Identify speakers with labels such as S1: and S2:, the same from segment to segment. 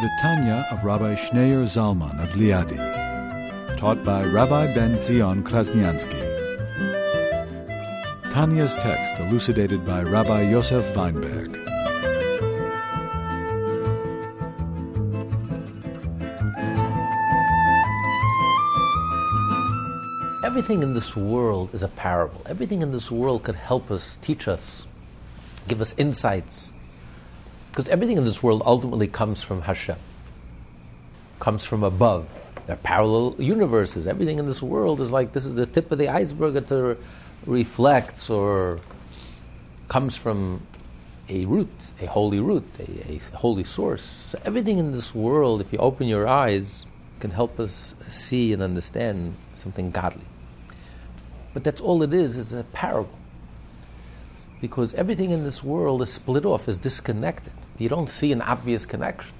S1: The Tanya of Rabbi Schneur Zalman of Liadi, taught by Rabbi Ben Zion Krasniansky. Tanya's text elucidated by Rabbi Yosef Weinberg.
S2: Everything in this world is a parable. Everything in this world could help us, teach us, give us insights. Because everything in this world ultimately comes from Hashem, comes from above. There are parallel universes. Everything in this world is like this is the tip of the iceberg. It reflects or comes from a root, a holy root, a, a holy source. So everything in this world, if you open your eyes, can help us see and understand something godly. But that's all it is, is a parable. Because everything in this world is split off, is disconnected. You don't see an obvious connection.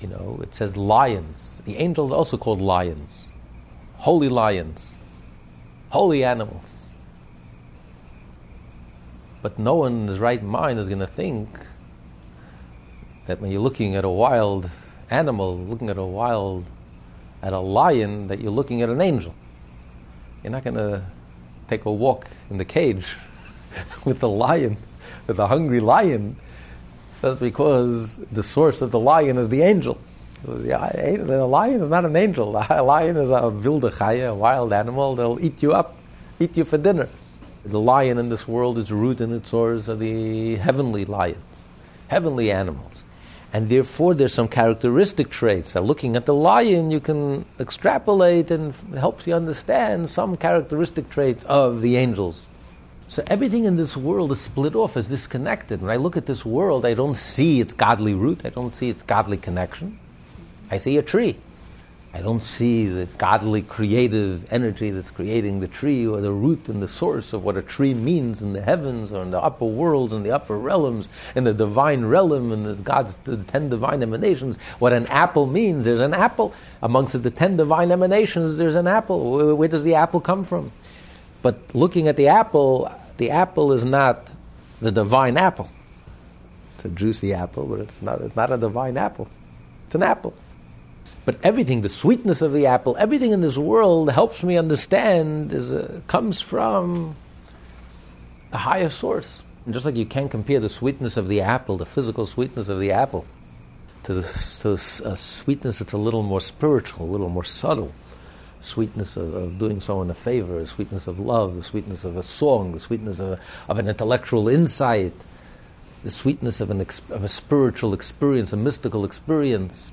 S2: You know, it says lions. The angels are also called lions. Holy lions. Holy animals. But no one in his right mind is going to think that when you're looking at a wild animal, looking at a wild, at a lion, that you're looking at an angel. You're not going to take a walk in the cage with the lion, with a hungry lion, just because the source of the lion is the angel. Eh, the lion is not an angel. A lion is a wilde chaya, a wild animal. They'll eat you up, eat you for dinner. The lion in this world is root and its source of the heavenly lions, heavenly animals. And therefore, there's some characteristic traits. So looking at the lion, you can extrapolate and it helps you understand some characteristic traits of the angels. So everything in this world is split off, is disconnected. When I look at this world, I don't see its godly root, I don't see its godly connection. I see a tree. I don't see the godly creative energy that's creating the tree or the root and the source of what a tree means in the heavens or in the upper worlds and the upper realms, and the divine realm and the God's the ten divine emanations. What an apple means, there's an apple. Amongst the ten divine emanations, there's an apple. Where, where does the apple come from? But looking at the apple, the apple is not the divine apple. It's a juicy apple, but it's not, it's not a divine apple. It's an apple. But everything, the sweetness of the apple, everything in this world helps me understand is a, comes from a higher source. And just like you can't compare the sweetness of the apple, the physical sweetness of the apple, to, the, to a uh, sweetness that's a little more spiritual, a little more subtle. Sweetness of, of doing someone a favor, the sweetness of love, the sweetness of a song, the sweetness of, a, of an intellectual insight, the sweetness of, an of a spiritual experience, a mystical experience.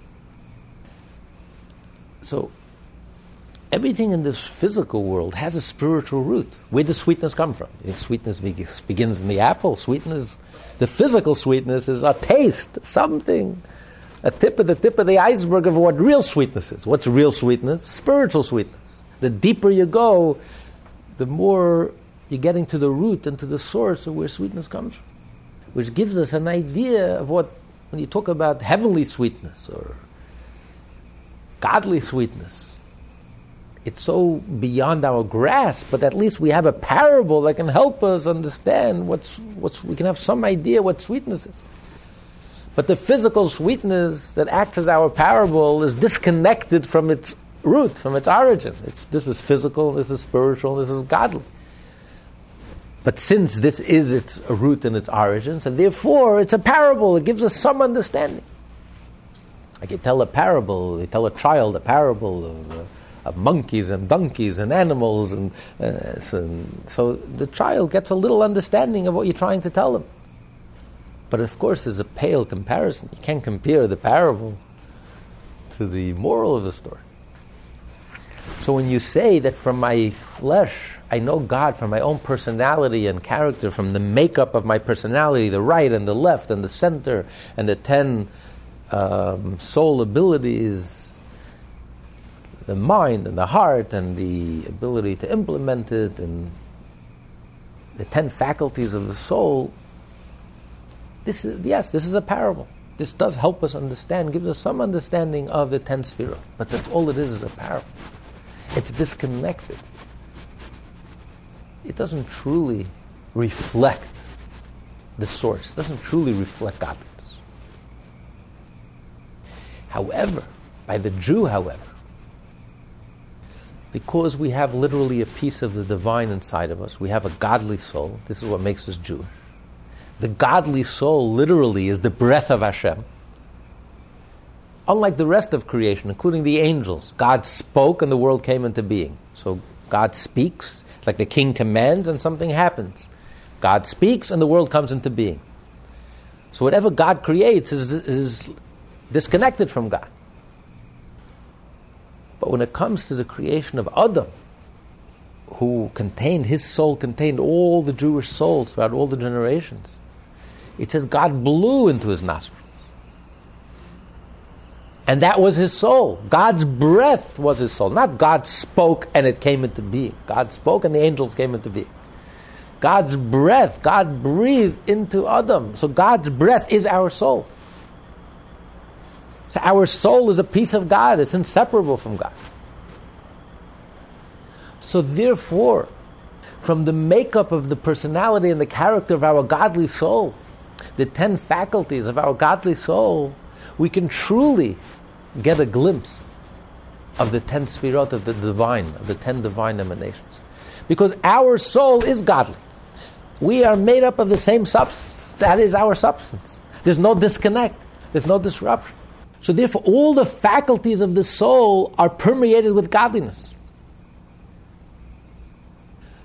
S2: So, everything in this physical world has a spiritual root. Where does sweetness come from? If sweetness begins in the apple, sweetness, the physical sweetness is a taste, something, a tip of the tip of the iceberg of what real sweetness is. What's real sweetness? Spiritual sweetness. The deeper you go, the more you're getting to the root and to the source of where sweetness comes from, which gives us an idea of what, when you talk about heavenly sweetness or godly sweetness. It's so beyond our grasp, but at least we have a parable that can help us understand what's, what's we can have some idea what sweetness is. But the physical sweetness that acts as our parable is disconnected from its root, from its origin. It's, this is physical, this is spiritual, this is godly. But since this is its root and its origin, and therefore it's a parable, it gives us some understanding. Like you tell a parable, you tell a child a parable of, uh, of monkeys and donkeys and animals, and, uh, so, so the child gets a little understanding of what you're trying to tell them. But of course, there's a pale comparison. You can't compare the parable to the moral of the story. So when you say that from my flesh I know God from my own personality and character, from the makeup of my personality, the right and the left and the center and the ten um, soul abilities, the mind and the heart and the ability to implement it and the ten faculties of the soul, this is, yes, this is a parable. This does help us understand, gives us some understanding of the ten sphere, but that's all it is, is a parable. It's disconnected. It doesn't truly reflect the source, it doesn't truly reflect godliness. However, by the Jew, however, because we have literally a piece of the divine inside of us, we have a godly soul. This is what makes us Jewish. The godly soul literally is the breath of Hashem. Unlike the rest of creation, including the angels, God spoke and the world came into being. So God speaks, it's like the king commands and something happens. God speaks and the world comes into being. So whatever God creates is, is disconnected from God. But when it comes to the creation of Adam, who contained, his soul contained all the Jewish souls throughout all the generations, it says God blew into his nostrils. And that was his soul. God's breath was his soul. Not God spoke and it came into being. God spoke and the angels came into being. God's breath, God breathed into Adam. So God's breath is our soul. So our soul is a piece of God, it's inseparable from God. So therefore, from the makeup of the personality and the character of our godly soul, the ten faculties of our godly soul, we can truly get a glimpse of the ten sfirot of the divine, of the ten divine emanations. Because our soul is godly. We are made up of the same substance. That is our substance. There's no disconnect, there's no disruption. So, therefore, all the faculties of the soul are permeated with godliness.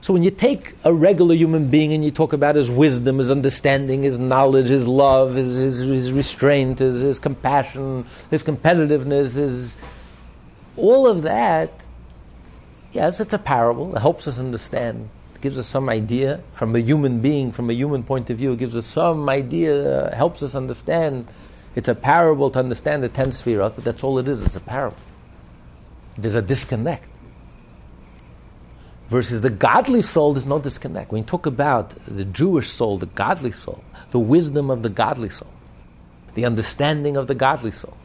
S2: So, when you take a regular human being and you talk about his wisdom, his understanding, his knowledge, his love, his, his, his restraint, his, his compassion, his competitiveness, his, all of that, yes, it's a parable. It helps us understand. It gives us some idea from a human being, from a human point of view. It gives us some idea, helps us understand it's a parable to understand the ten spheres, but that's all it is. It's a parable. There's a disconnect. Versus the godly soul, there's no disconnect. When you talk about the Jewish soul, the godly soul, the wisdom of the godly soul, the understanding of the godly soul,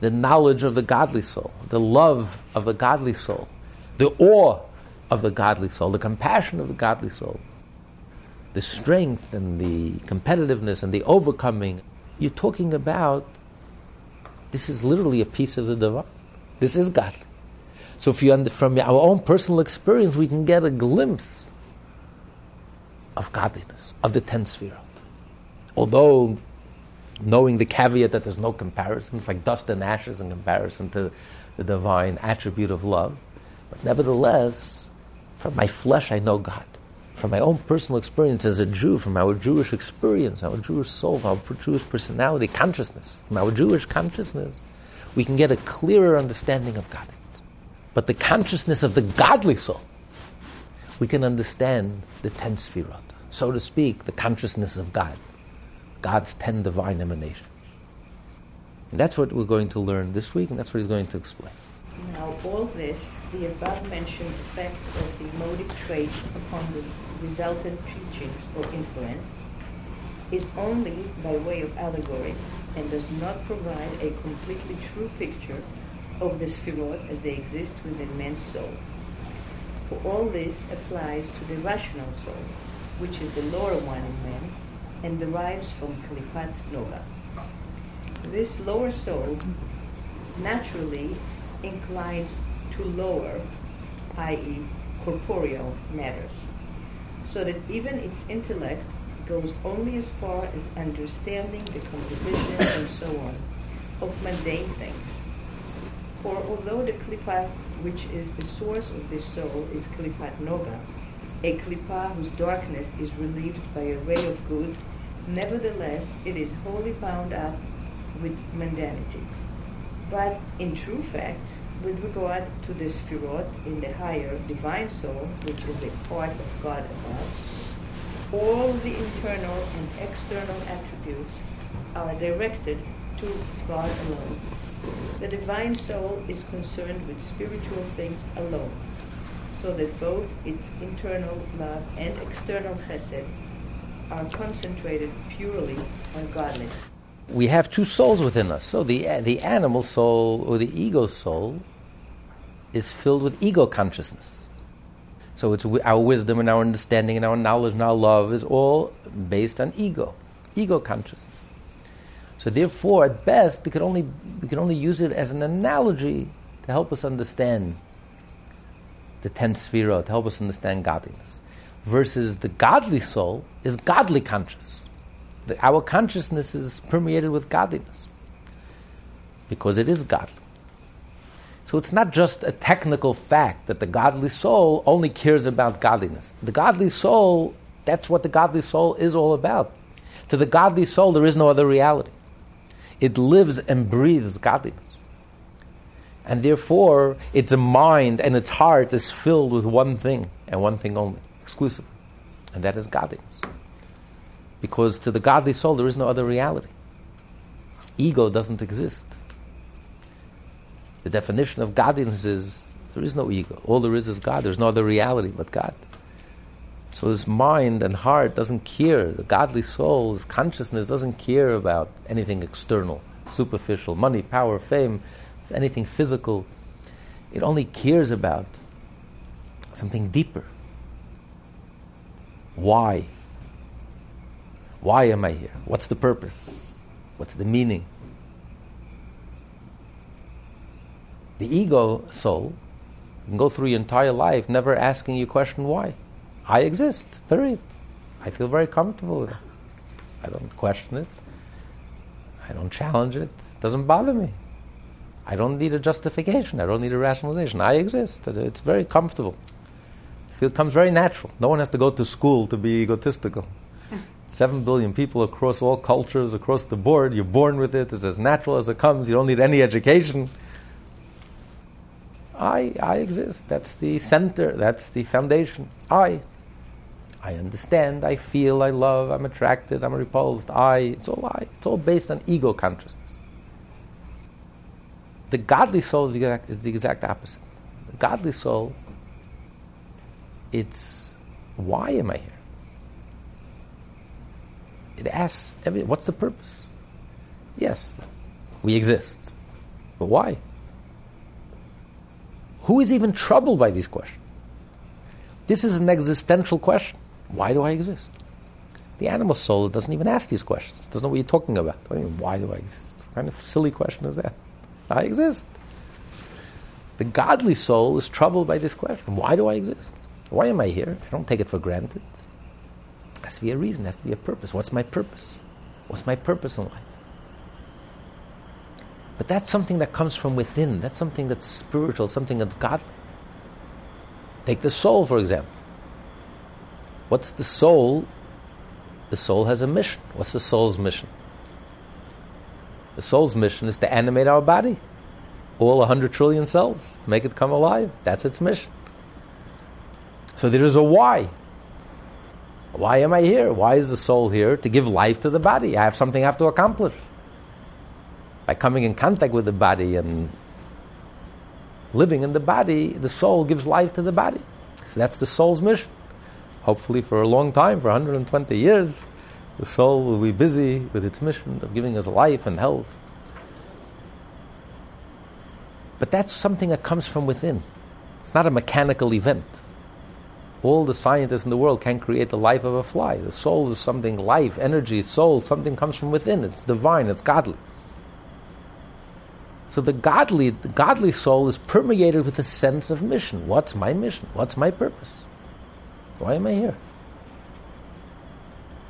S2: the knowledge of the godly soul, the love of the godly soul, the awe of the godly soul, the compassion of the godly soul, the strength and the competitiveness and the overcoming you're talking about this is literally a piece of the divine. This is God. So, if you under, from our own personal experience, we can get a glimpse of godliness, of the ten sphere. Although knowing the caveat that there's no comparison, it's like dust and ashes in comparison to the divine attribute of love. But nevertheless, from my flesh I know God from my own personal experience as a Jew, from our Jewish experience, our Jewish soul, our Jewish personality, consciousness, from our Jewish consciousness, we can get a clearer understanding of God. But the consciousness of the godly soul, we can understand the ten sfirot, so to speak, the consciousness of God, God's ten divine emanations. And that's what we're going to learn this week, and that's what he's going to explain.
S3: Now, all this, the above mentioned effect of the emotive traits upon the resultant teachings or influence, is only by way of allegory and does not provide a completely true picture of the sphirot as they exist within man's soul. For all this applies to the rational soul, which is the lower one in man and derives from Klipat Noga. This lower soul naturally inclines to lower, i.e., corporeal matters, so that even its intellect goes only as far as understanding the composition and so on of mundane things. For although the klipa, which is the source of this soul, is klipat noga, a klipa whose darkness is relieved by a ray of good, nevertheless it is wholly bound up with mundanity. But in true fact, with regard to the Sphirot in the higher divine soul, which is a part of God above, all the internal and external attributes are directed to to God alone. The divine soul is concerned with spiritual things alone, so that both its internal love and external chesed are concentrated purely on godliness.
S2: We have two souls within us. So the, the animal soul or the ego soul is filled with ego consciousness. So it's our wisdom and our understanding and our knowledge and our love is all based on ego, ego consciousness. So therefore, at best, we could only we can only use it as an analogy to help us understand the ten sefirot, to help us understand godliness. Versus the godly soul is godly conscious. The, our consciousness is permeated with godliness because it is godly. So it's not just a technical fact that the godly soul only cares about godliness. The godly soul, that's what the godly soul is all about. To the godly soul, there is no other reality. It lives and breathes godliness. And therefore, its mind and its heart is filled with one thing and one thing only, exclusively. And that is godliness. Because to the godly soul, there is no other reality. Ego doesn't exist. The definition of godliness is there is no ego. All there is is God. There's no other reality but God. So his mind and heart doesn't care. The godly soul, his consciousness doesn't care about anything external, superficial, money, power, fame, anything physical. It only cares about something deeper. Why? Why am I here? What's the purpose? What's the meaning? The ego soul can go through your entire life never asking you question why. I exist, period. I feel very comfortable with it. I don't question it. I don't challenge it. It doesn't bother me. I don't need a justification. I don't need a rationalization. I exist. It's very comfortable. It comes very natural. No one has to go to school to be egotistical. Seven billion people across all cultures, across the board. You're born with it. It's as natural as it comes. You don't need any education. I, I exist. That's the center. That's the foundation. I. I understand. I feel. I love. I'm attracted. I'm repulsed. I. It's all I. It's all based on ego consciousness. The godly soul is the exact, is the exact opposite. The godly soul. It's why am I here? It asks, every, what's the purpose? Yes, we exist. But why? Who is even troubled by these questions? This is an existential question. Why do I exist? The animal soul doesn't even ask these questions. It doesn't know what you're talking about. I mean, why do I exist? What kind of silly question is that? I exist. The godly soul is troubled by this question. Why do I exist? Why am I here? I don't take it for granted. There has to be a reason, there has to be a purpose. What's my purpose? What's my purpose in life? But that's something that comes from within. That's something that's spiritual, something that's godly. Take the soul, for example. What's the soul? The soul has a mission. What's the soul's mission? The soul's mission is to animate our body. All 100 trillion cells, make it come alive. That's its mission. So there is a why. Why am I here? Why is the soul here? To give life to the body. I have something I have to accomplish by coming in contact with the body and living in the body, the soul gives life to the body. So that's the soul's mission. Hopefully, for a long time, for 120 years, the soul will be busy with its mission of giving us life and health. But that's something that comes from within. It's not a mechanical event. All the scientists in the world can't create the life of a fly. The soul is something, life, energy, soul, something comes from within. It's divine, it's godly. So the godly, the godly soul is permeated with a sense of mission. What's my mission? What's my purpose? Why am I here?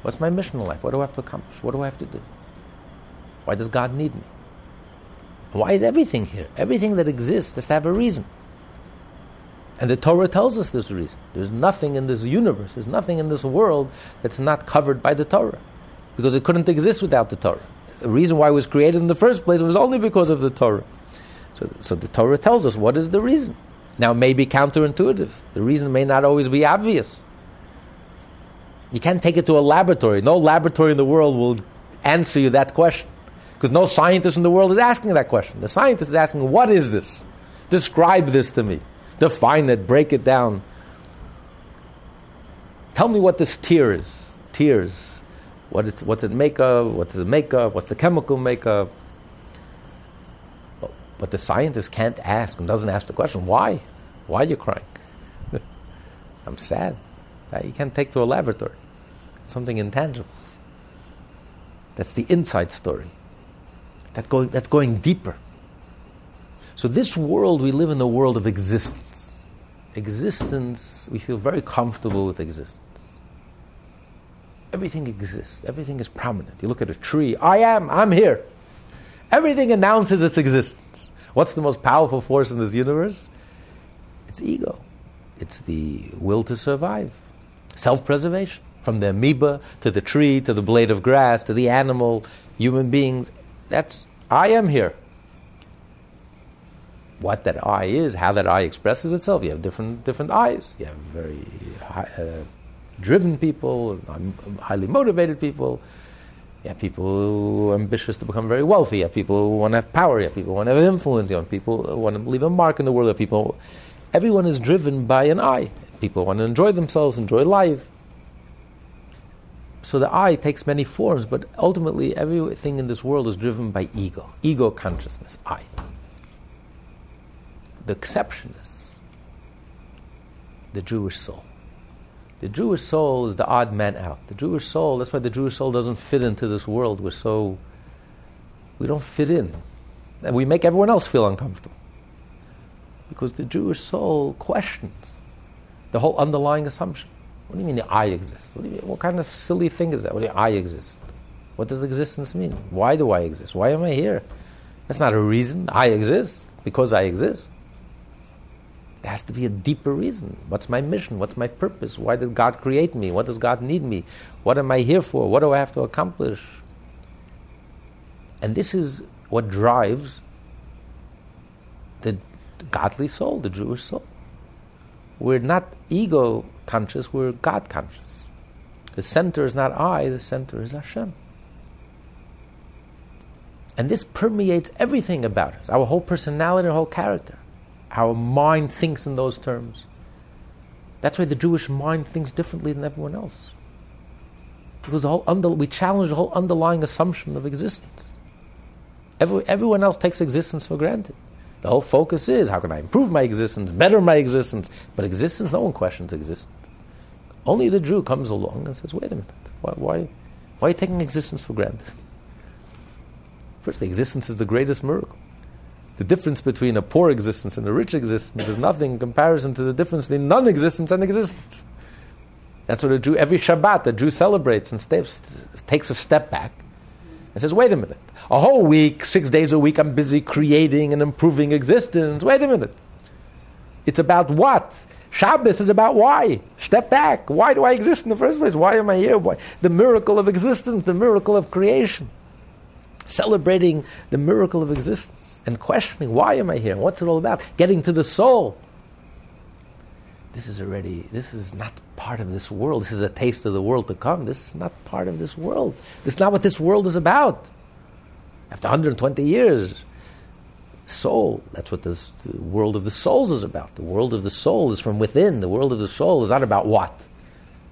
S2: What's my mission in life? What do I have to accomplish? What do I have to do? Why does God need me? Why is everything here? Everything that exists has to have a reason. And the Torah tells us this reason. There's nothing in this universe, there's nothing in this world that's not covered by the Torah. Because it couldn't exist without the Torah the reason why it was created in the first place was only because of the Torah. So, so the Torah tells us what is the reason. Now, it may be counterintuitive. The reason may not always be obvious. You can't take it to a laboratory. No laboratory in the world will answer you that question. Because no scientist in the world is asking that question. The scientist is asking, what is this? Describe this to me. Define it, break it down. Tell me what this tear is. Tears. What it's, what's it make of? What's it make of? What's the chemical make makeup? But the scientist can't ask and doesn't ask the question, why? Why are you crying? I'm sad. That you can't take to a laboratory. It's something intangible. That's the inside story. That going, that's going deeper. So, this world, we live in a world of existence. Existence, we feel very comfortable with existence. Everything exists, everything is prominent. You look at a tree, I am, I'm here. Everything announces its existence. What's the most powerful force in this universe? It's ego, it's the will to survive, self preservation. From the amoeba to the tree to the blade of grass to the animal, human beings, that's I am here. What that I is, how that I expresses itself. You have different different eyes. You have very high, uh, driven people, um, highly motivated people. You have people who are ambitious to become very wealthy. You have people who want to have power. You have people who want to have influence. You have people who want to leave a mark in the world. You have people. Everyone is driven by an I. People want to enjoy themselves, enjoy life. So the I takes many forms, but ultimately everything in this world is driven by ego, ego consciousness, I. The exception is the Jewish soul. The Jewish soul is the odd man out. The Jewish soul, that's why the Jewish soul doesn't fit into this world. We're so, we don't fit in. And we make everyone else feel uncomfortable. Because the Jewish soul questions the whole underlying assumption. What do you mean the I exist? What, mean, what kind of silly thing is that? What do I exist? What does existence mean? Why do I exist? Why am I here? That's not a reason. I exist because I exist. There has to be a deeper reason. What's my mission? What's my purpose? Why did God create me? What does God need me? What am I here for? What do I have to accomplish? And this is what drives the godly soul, the Jewish soul. We're not ego conscious, we're God conscious. The center is not I, the center is Hashem. And this permeates everything about us our whole personality, our whole character. Our mind thinks in those terms. That's why the Jewish mind thinks differently than everyone else. Because the whole under, we challenge the whole underlying assumption of existence. Every, everyone else takes existence for granted. The whole focus is how can I improve my existence, better my existence. But existence, no one questions existence. Only the Jew comes along and says, wait a minute, why, why, why are you taking existence for granted? First, existence is the greatest miracle. The difference between a poor existence and a rich existence is nothing in comparison to the difference between non existence and existence. That's what a Jew, every Shabbat, the Jew celebrates and steps, takes a step back and says, wait a minute, a whole week, six days a week, I'm busy creating and improving existence. Wait a minute. It's about what? Shabbos is about why. Step back. Why do I exist in the first place? Why am I here? Why? The miracle of existence, the miracle of creation. Celebrating the miracle of existence and questioning why am I here? What's it all about? Getting to the soul. This is already, this is not part of this world. This is a taste of the world to come. This is not part of this world. This is not what this world is about. After 120 years, soul, that's what this, the world of the souls is about. The world of the soul is from within. The world of the soul is not about what.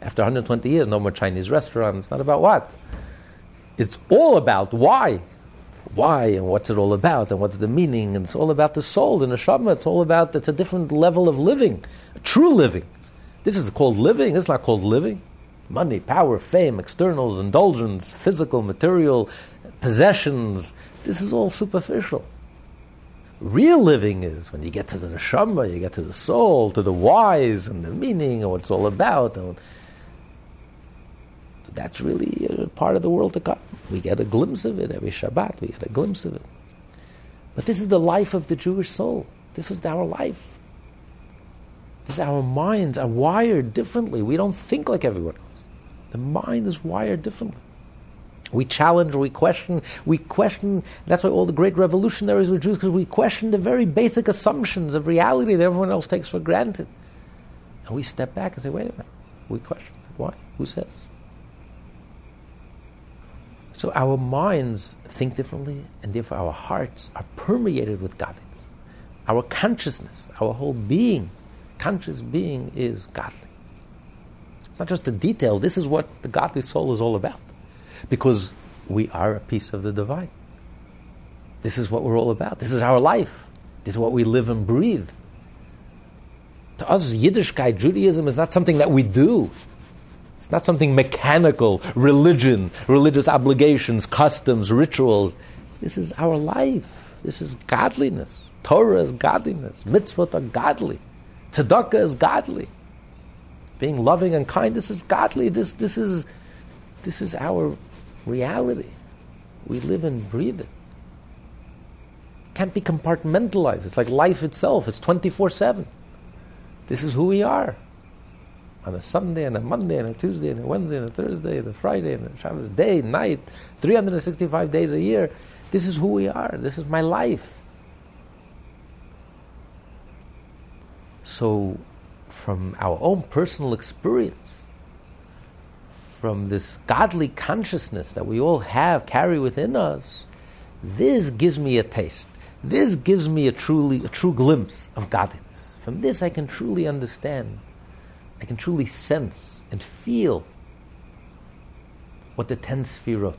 S2: After 120 years, no more Chinese restaurants. Not about what. It's all about why why and what's it all about and what's the meaning. And it's all about the soul the neshama it's all about it's a different level of living true living. This is called living. It's not called living. Money power fame externals indulgence physical material possessions. This is all superficial. Real living is when you get to the neshama you get to the soul to the whys and the meaning and what it's all about. And that's really part of the world to come. We get a glimpse of it every Shabbat. We get a glimpse of it. But this is the life of the Jewish soul. This is our life. This is our minds are wired differently. We don't think like everyone else. The mind is wired differently. We challenge, we question, we question. That's why all the great revolutionaries were Jews, because we question the very basic assumptions of reality that everyone else takes for granted. And we step back and say, wait a minute. We question. Why? Who says? So our minds think differently, and therefore our hearts are permeated with godliness. Our consciousness, our whole being, conscious being, is godly. Not just a detail, this is what the godly soul is all about. Because we are a piece of the divine. This is what we're all about. This is our life. This is what we live and breathe. To us, Yiddishkeit, Judaism, is not something that we do. It's not something mechanical, religion, religious obligations, customs, rituals. This is our life. This is godliness. Torah is godliness. Mitzvot are godly. Tzedakah is godly. Being loving and kind, this is godly. This, this, is, this is our reality. We live and breathe it. Can't be compartmentalized. It's like life itself. It's 24 7. This is who we are. On a Sunday and a Monday and a Tuesday and a Wednesday and a Thursday and a Friday and a Shabbos, day, night, 365 days a year. This is who we are. This is my life. So, from our own personal experience, from this godly consciousness that we all have, carry within us, this gives me a taste. This gives me a truly a true glimpse of godliness. From this I can truly understand. I can truly sense and feel what the ten sfirot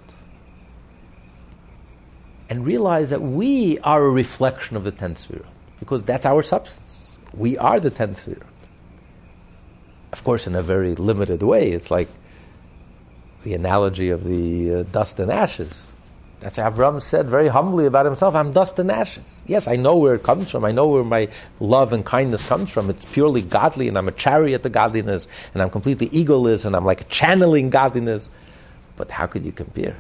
S2: and realize that we are a reflection of the ten sfirot because that's our substance. We are the ten sfirot. Of course, in a very limited way. It's like the analogy of the uh, dust and ashes. That's Avram said very humbly about himself, I'm dust and ashes. Yes, I know where it comes from. I know where my love and kindness comes from. It's purely godly, and I'm a chariot to godliness, and I'm completely egoless, and I'm like channeling godliness. But how could you compare?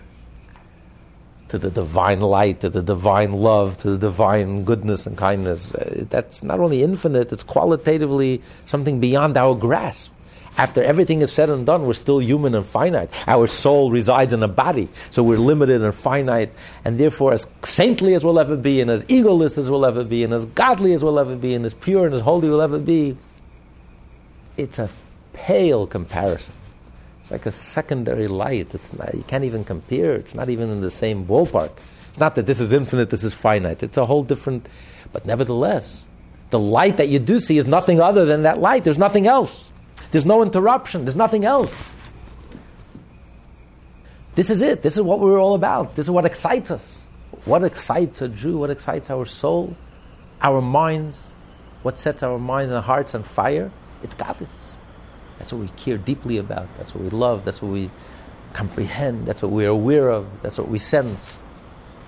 S2: To the divine light, to the divine love, to the divine goodness and kindness. Uh, that's not only infinite, it's qualitatively something beyond our grasp. After everything is said and done, we're still human and finite. Our soul resides in a body, so we're limited and finite, and therefore, as saintly as we'll ever be, and as egoless as we'll ever be, and as godly as we'll ever be, and as pure and as holy we'll ever be, it's a pale comparison. It's like a secondary light. It's not, you can't even compare. It's not even in the same ballpark. It's not that this is infinite, this is finite. It's a whole different, but nevertheless, the light that you do see is nothing other than that light. There's nothing else. There's no interruption. There's nothing else. This is it. This is what we're all about. This is what excites us. What excites a Jew? What excites our soul, our minds? What sets our minds and hearts on fire? It's godliness. That's what we care deeply about. That's what we love. That's what we comprehend. That's what we're aware of. That's what we sense.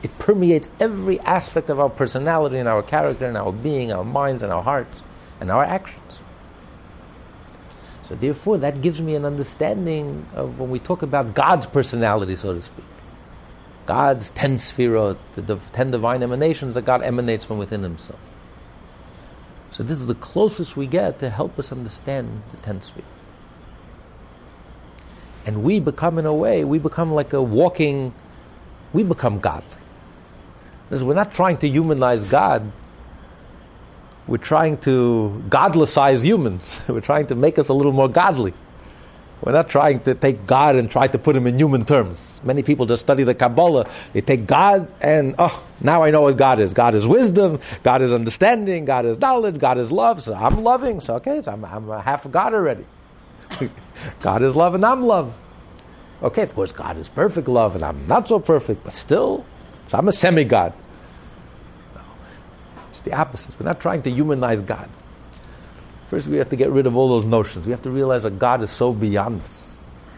S2: It permeates every aspect of our personality and our character and our being, our minds and our hearts and our actions. So therefore, that gives me an understanding of when we talk about God's personality, so to speak. God's ten sphirot, the, the ten divine emanations that God emanates from within Himself. So this is the closest we get to help us understand the ten sphirot. And we become, in a way, we become like a walking, we become godly. Because we're not trying to humanize God, we're trying to godlessize humans. We're trying to make us a little more godly. We're not trying to take God and try to put him in human terms. Many people just study the Kabbalah. They take God and, oh, now I know what God is. God is wisdom, God is understanding, God is knowledge, God is love. So I'm loving. So, okay, so I'm, I'm a half God already. God is love and I'm love. Okay, of course, God is perfect love and I'm not so perfect, but still, so I'm a semi God the opposite. We're not trying to humanize God. First, we have to get rid of all those notions. We have to realize that God is so beyond us.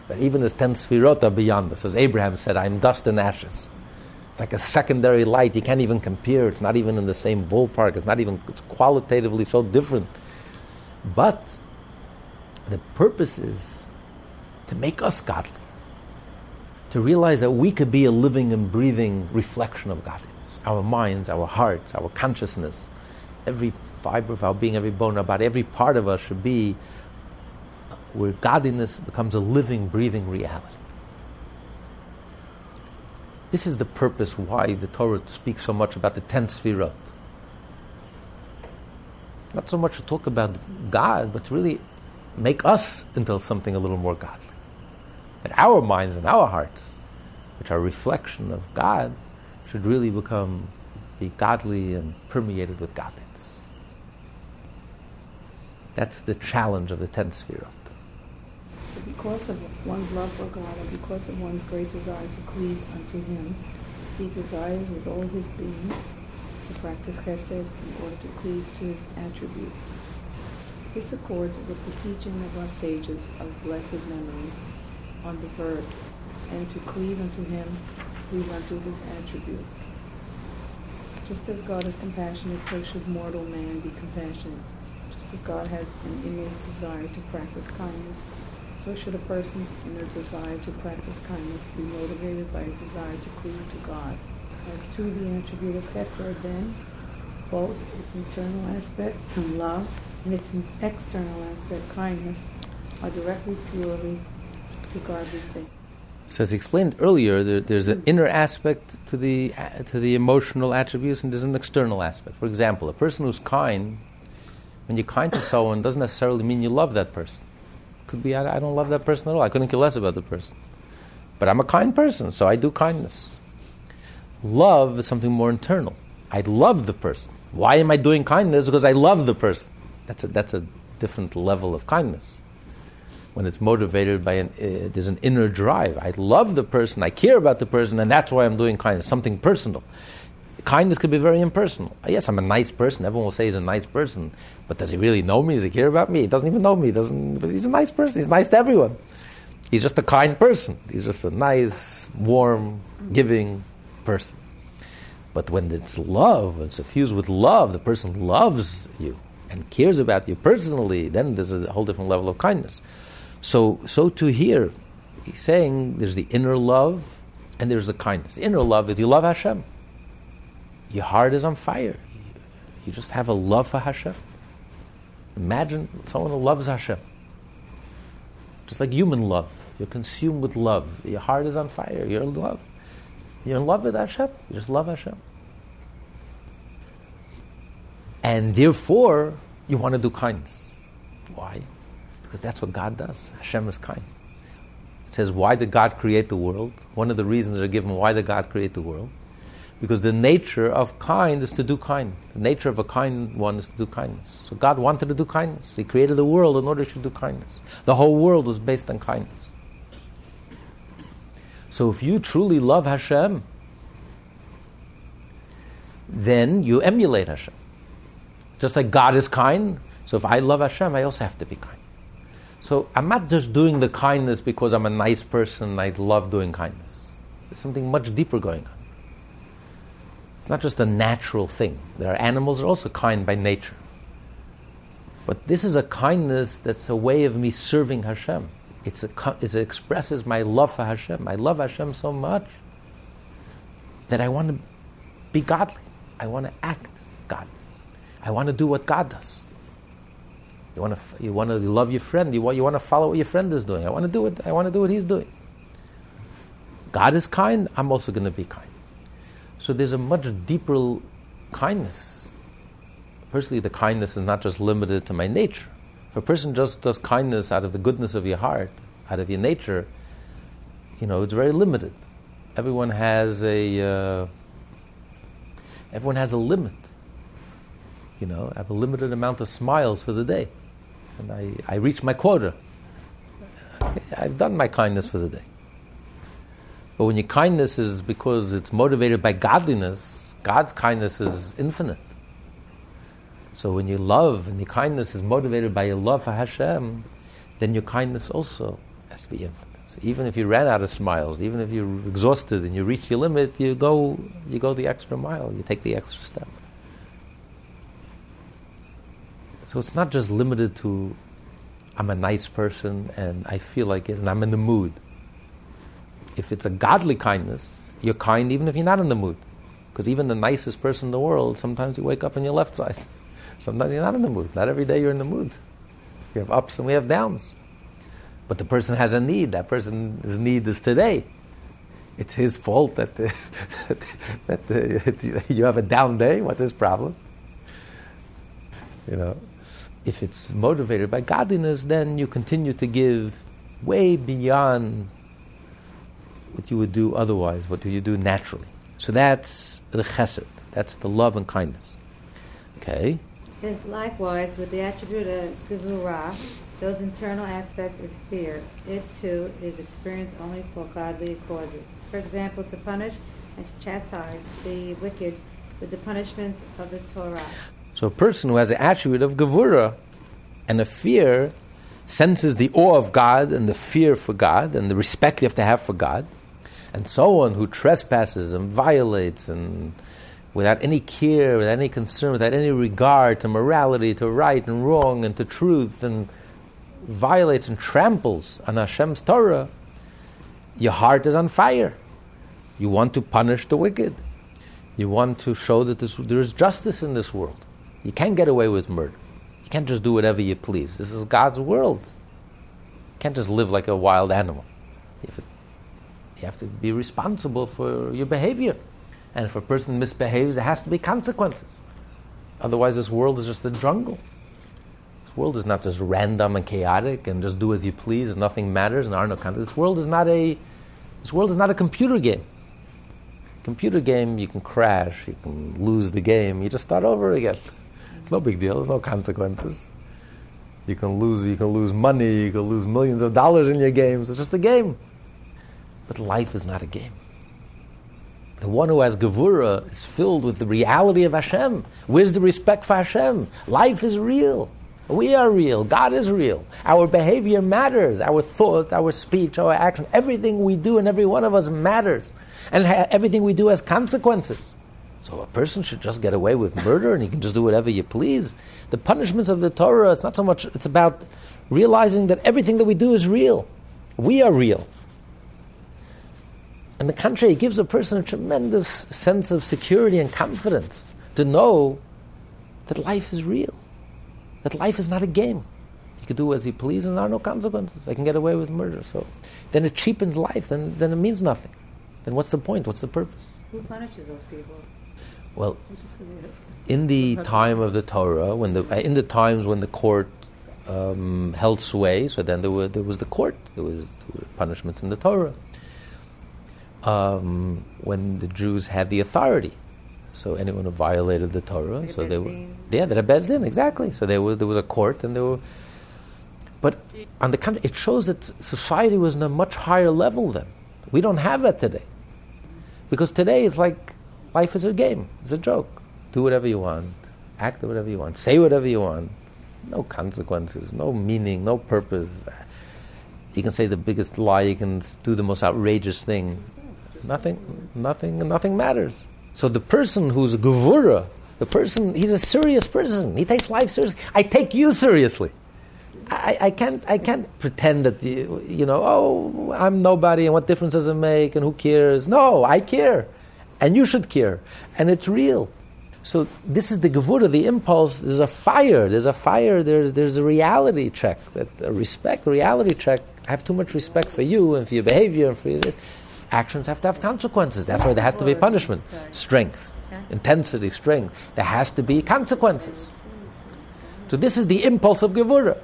S2: That even His ten sfirot are beyond us. As Abraham said, I am dust and ashes. It's like a secondary light. You can't even compare. It's not even in the same ballpark. It's not even it's qualitatively so different. But the purpose is to make us godly. To realize that we could be a living and breathing reflection of godliness our minds, our hearts, our consciousness, every fiber of our being, every bone about every part of us should be where godliness becomes a living, breathing reality. This is the purpose why the Torah speaks so much about the ten sfirot. Not so much to talk about God, but to really make us into something a little more godly. That our minds and our hearts which are a reflection of God, should really become be godly and permeated with godliness. That's the challenge of the ten sefirot.
S4: So because of one's love for God and because of one's great desire to cleave unto Him, he desires with all his being to practice chesed in order to cleave to his attributes. This accords with the teaching of our sages of blessed memory on the verse, and to cleave unto him, cleave unto his attributes. Just as God is compassionate, so should mortal man be compassionate. Just as God has an innate desire to practice kindness, so should a person's inner desire to practice kindness be motivated by a desire to cleave to God. As to the attribute of Chesed, then, both its internal aspect and love and its external aspect, kindness, are directly purely to godly things.
S2: So as explained earlier, there, there's an inner aspect to the to the emotional attributes, and there's an external aspect. For example, a person who's kind, when you're kind to someone, doesn't necessarily mean you love that person. Could be I, I don't love that person at all. I couldn't care less about the person, but I'm a kind person, so I do kindness. Love is something more internal. I love the person. Why am I doing kindness? Because I love the person. That's a, that's a different level of kindness. When it's motivated by an, uh, there's an inner drive. I love the person, I care about the person, and that's why I'm doing kindness, something personal. Kindness could be very impersonal. Yes, I'm a nice person. Everyone will say he's a nice person, but does he really know me? Does he care about me? He doesn't even know me. He doesn't, he's a nice person. He's nice to everyone. He's just a kind person. He's just a nice, warm, giving person. But when it's love, it's suffused with love, the person loves you and cares about you personally, then there's a whole different level of kindness. So, so to here, he's saying there's the inner love and there's the kindness. The inner love is you love Hashem. Your heart is on fire. You just have a love for Hashem. Imagine someone who loves Hashem. Just like human love. You're consumed with love. Your heart is on fire. You're in love. You're in love with Hashem. You just love Hashem. And therefore, you want to do kindness. Why? Because that's what God does. Hashem is kind. It says, why did God create the world? One of the reasons are given why did God create the world? Because the nature of kind is to do kind. The nature of a kind one is to do kindness. So God wanted to do kindness. He created the world in order to do kindness. The whole world was based on kindness. So if you truly love Hashem, then you emulate Hashem. Just like God is kind, so if I love Hashem, I also have to be kind. So I'm not just doing the kindness because I'm a nice person and I love doing kindness. There's something much deeper going on. It's not just a natural thing. There are animals that are also kind by nature. But this is a kindness that's a way of me serving Hashem. It's a, it expresses my love for Hashem. I love Hashem so much that I want to be godly. I want to act godly. I want to do what God does. You want to, you want to love your friend. You want, you want to follow what your friend is doing. I want to do it. I want to do what he's doing. God is kind. I'm also going to be kind. So there's a much deeper kindness. Firstly, the kindness is not just limited to my nature. If a person just does kindness out of the goodness of your heart, out of your nature, you know, it's very limited. Everyone has a uh, everyone has a limit. You know, I have a limited amount of smiles for the day, and I, I reach my quota. Okay, I've done my kindness for the day. But when your kindness is because it's motivated by godliness, God's kindness is infinite. So when your love and your kindness is motivated by your love for Hashem, then your kindness also has to be infinite. So even if you ran out of smiles, even if you're exhausted and you reach your limit, you go, you go the extra mile, you take the extra step. So it's not just limited to I'm a nice person and I feel like it and I'm in the mood if it's a godly kindness, you're kind even if you're not in the mood. Because even the nicest person in the world, sometimes you wake up on your left side. Sometimes you're not in the mood. Not every day you're in the mood. We have ups and we have downs. But the person has a need. That person's need is today. It's his fault that, the, that the, you have a down day. What's his problem? You know, if it's motivated by godliness, then you continue to give way beyond what you would do otherwise, what do you do naturally. So that's the chesed, that's the love and kindness. Okay?
S5: Is likewise with the attribute of gevurah, those internal aspects is fear. It too is experienced only for godly causes. For example, to punish and chastise the wicked with the punishments of the Torah.
S2: So a person who has the attribute of gevurah and a fear senses the awe of God and the fear for God and the respect you have to have for God. And someone who trespasses and violates and without any care, without any concern, without any regard to morality, to right and wrong, and to truth, and violates and tramples on Hashem's Torah, your heart is on fire. You want to punish the wicked. You want to show that there is justice in this world. You can't get away with murder. You can't just do whatever you please. This is God's world. You can't just live like a wild animal. You have to, you have to be responsible for your behavior. And if a person misbehaves, there has to be consequences. Otherwise, this world is just a jungle. This world is not just random and chaotic and just do as you please and nothing matters and are no consequences. This world is not a this world is not a computer game. Computer game, you can crash, you can lose the game, you just start over again. No big deal. There's no consequences. You can lose. You can lose money. You can lose millions of dollars in your games. It's just a game. But life is not a game. The one who has Gevura is filled with the reality of Hashem. Where's the respect for Hashem? Life is real. We are real. God is real. Our behavior matters. Our thought, our speech, our action, everything we do and every one of us matters. And ha- everything we do has consequences. So a person should just get away with murder and he can just do whatever you please. The punishments of the Torah, it's not so much, it's about realizing that everything that we do is real. We are real. And the contrary, it gives a person a tremendous sense of security and confidence to know that life is real, that life is not a game. You can do as you please and there are no consequences. I can get away with murder. So then it cheapens life, then, then it means nothing. Then what's the point? What's the purpose?
S5: Who punishes those people?
S2: Well, in the time of the Torah, when the in the times when the court um, held sway, so then there, were, there was the court, there was there were punishments in the Torah. Um, when the Jews had the authority, so anyone who violated the Torah, so they were yeah, they had Beis Din exactly. So there was there was a court, and there were. But on the contrary, it shows that society was on a much higher level then. We don't have that today, because today it's like life is a game, it's a joke. Do whatever you want, act whatever you want, say whatever you want. No consequences, no meaning, no purpose. You can say the biggest lie, you can do the most outrageous thing. Nothing, nothing, nothing matters. So the person who's a gevura, the person, he's a serious person. He takes life seriously. I take you seriously. I, I can't I can't pretend that you, you know oh I'm nobody and what difference does it make and who cares no I care and you should care. And it's real. So this is the gevura the impulse. There's a fire. There's a fire. There's there's a reality check that a respect reality check. I have too much respect for you and for your behavior and for your, actions have to have consequences. That's why there has to be punishment. Strength. Intensity strength. There has to be consequences. So this is the impulse of gevura.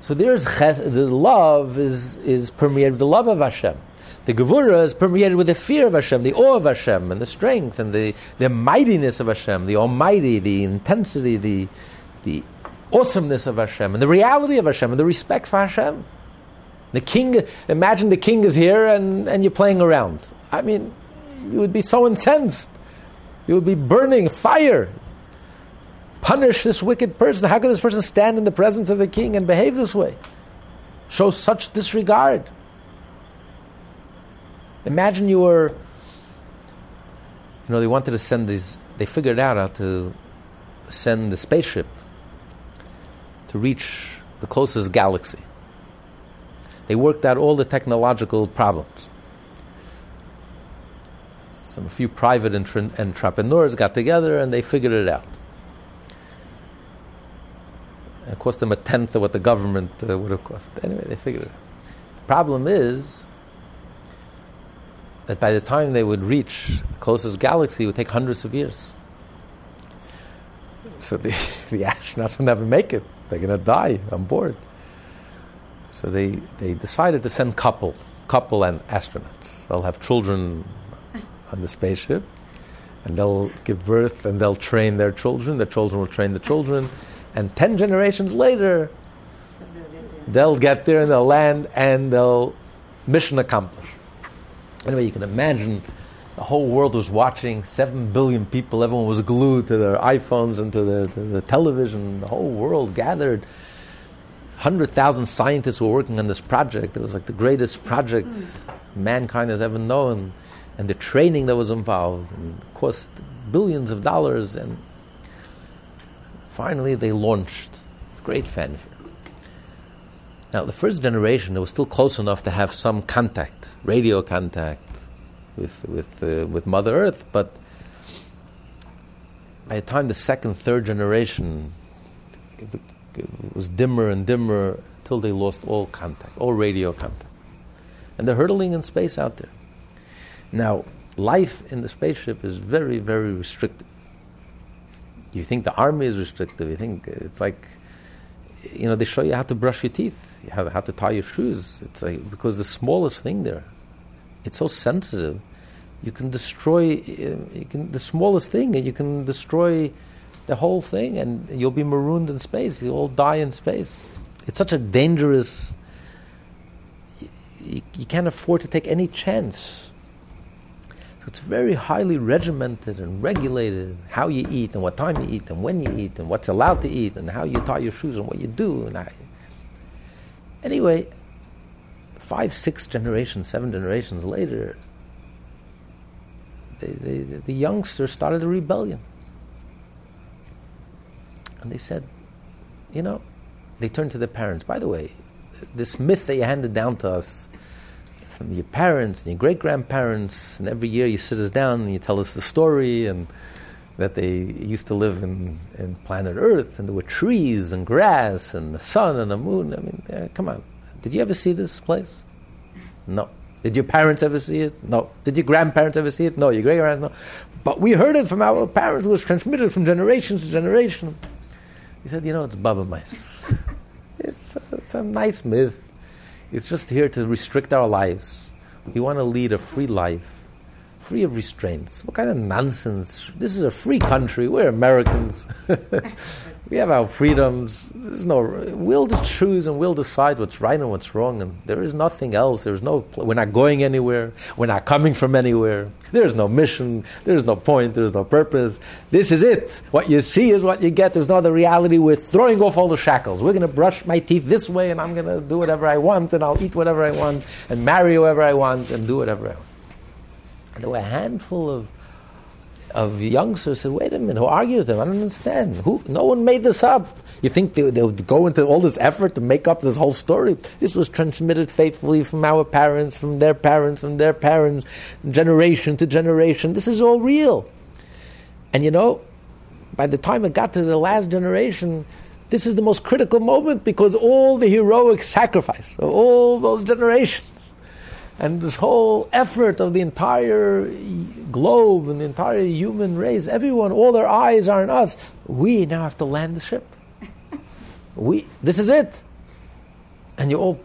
S2: So there's chesed, the love is, is permeated with the love of Hashem. The Gevura is permeated with the fear of Hashem, the awe of Hashem, and the strength and the, the mightiness of Hashem, the Almighty, the intensity, the, the awesomeness of Hashem, and the reality of Hashem, and the respect for Hashem. The king, imagine the king is here and, and you're playing around. I mean, you would be so incensed. You would be burning fire punish this wicked person. How could this person stand in the presence of the king and behave this way? Show such disregard. Imagine you were, you know, they wanted to send these, they figured out how to send the spaceship to reach the closest galaxy. They worked out all the technological problems. Some few private entre- entrepreneurs got together and they figured it out. It cost them a tenth of what the government uh, would have cost. Anyway, they figured it out. The problem is that by the time they would reach the closest galaxy, it would take hundreds of years. So the, the astronauts will never make it. They're going to die on board. So they, they decided to send couple. couple and astronauts. They'll have children on the spaceship, and they'll give birth and they'll train their children. The children will train the children, and ten generations later, they'll get there and they'll land and they'll mission accomplished. Anyway, you can imagine the whole world was watching, seven billion people, everyone was glued to their iPhones and to the, to the television, the whole world gathered. 100,000 scientists were working on this project. It was like the greatest project mankind has ever known. And the training that was involved cost billions of dollars. And finally, they launched. Great fanfare. Now, the first generation, was still close enough to have some contact, radio contact with, with, uh, with Mother Earth, but by the time the second, third generation, it, it was dimmer and dimmer until they lost all contact, all radio contact. And they're hurtling in space out there. Now, life in the spaceship is very, very restricted. You think the army is restrictive. You think it's like, you know, they show you how to brush your teeth, have how to tie your shoes. It's like, because the smallest thing there, it's so sensitive. You can destroy uh, you can, the smallest thing, and you can destroy the whole thing, and you'll be marooned in space. You'll all die in space. It's such a dangerous. You, you can't afford to take any chance. So it's very highly regimented and regulated how you eat and what time you eat and when you eat and what's allowed to eat and how you tie your shoes and what you do. And I, anyway, five, six generations, seven generations later, they, they, the youngsters started a rebellion. And they said, you know, they turned to their parents. By the way, this myth that you handed down to us from your parents and your great grandparents, and every year you sit us down and you tell us the story, and that they used to live in, in planet Earth, and there were trees and grass and the sun and the moon. I mean, come on. Did you ever see this place? No. Did your parents ever see it? No. Did your grandparents ever see it? No. Your great grandparents? No. But we heard it from our parents. It was transmitted from generation to generation. He said, you know, it's bubbe meises. it's, it's a nice myth. It's just here to restrict our lives. We want to lead a free life, free of restraints. What kind of nonsense? This is a free country. We're Americans. we have our freedoms. There's no. We'll just choose and we'll decide what's right and what's wrong. And there is nothing else. There's no. We're not going anywhere. We're not coming from anywhere. There is no mission. There is no point. There is no purpose. This is it. What you see is what you get. There's no other reality. We're throwing off all the shackles. We're going to brush my teeth this way, and I'm going to do whatever I want, and I'll eat whatever I want, and marry whoever I want, and do whatever I want. And there were a handful of of youngsters said, "Wait a minute, who argued with them? I don't understand. Who? No one made this up. You think they, they, would go into all this effort to make up this whole story? This was transmitted faithfully from our parents, from their parents, from their parents, generation to generation. This is all real. And you know, by the time it got to the last generation." This is the most critical moment because all the heroic sacrifice of all those generations and this whole effort of the entire globe and the entire human race, everyone, all their eyes are on us. We now have to land the ship. We, this is it. And you're all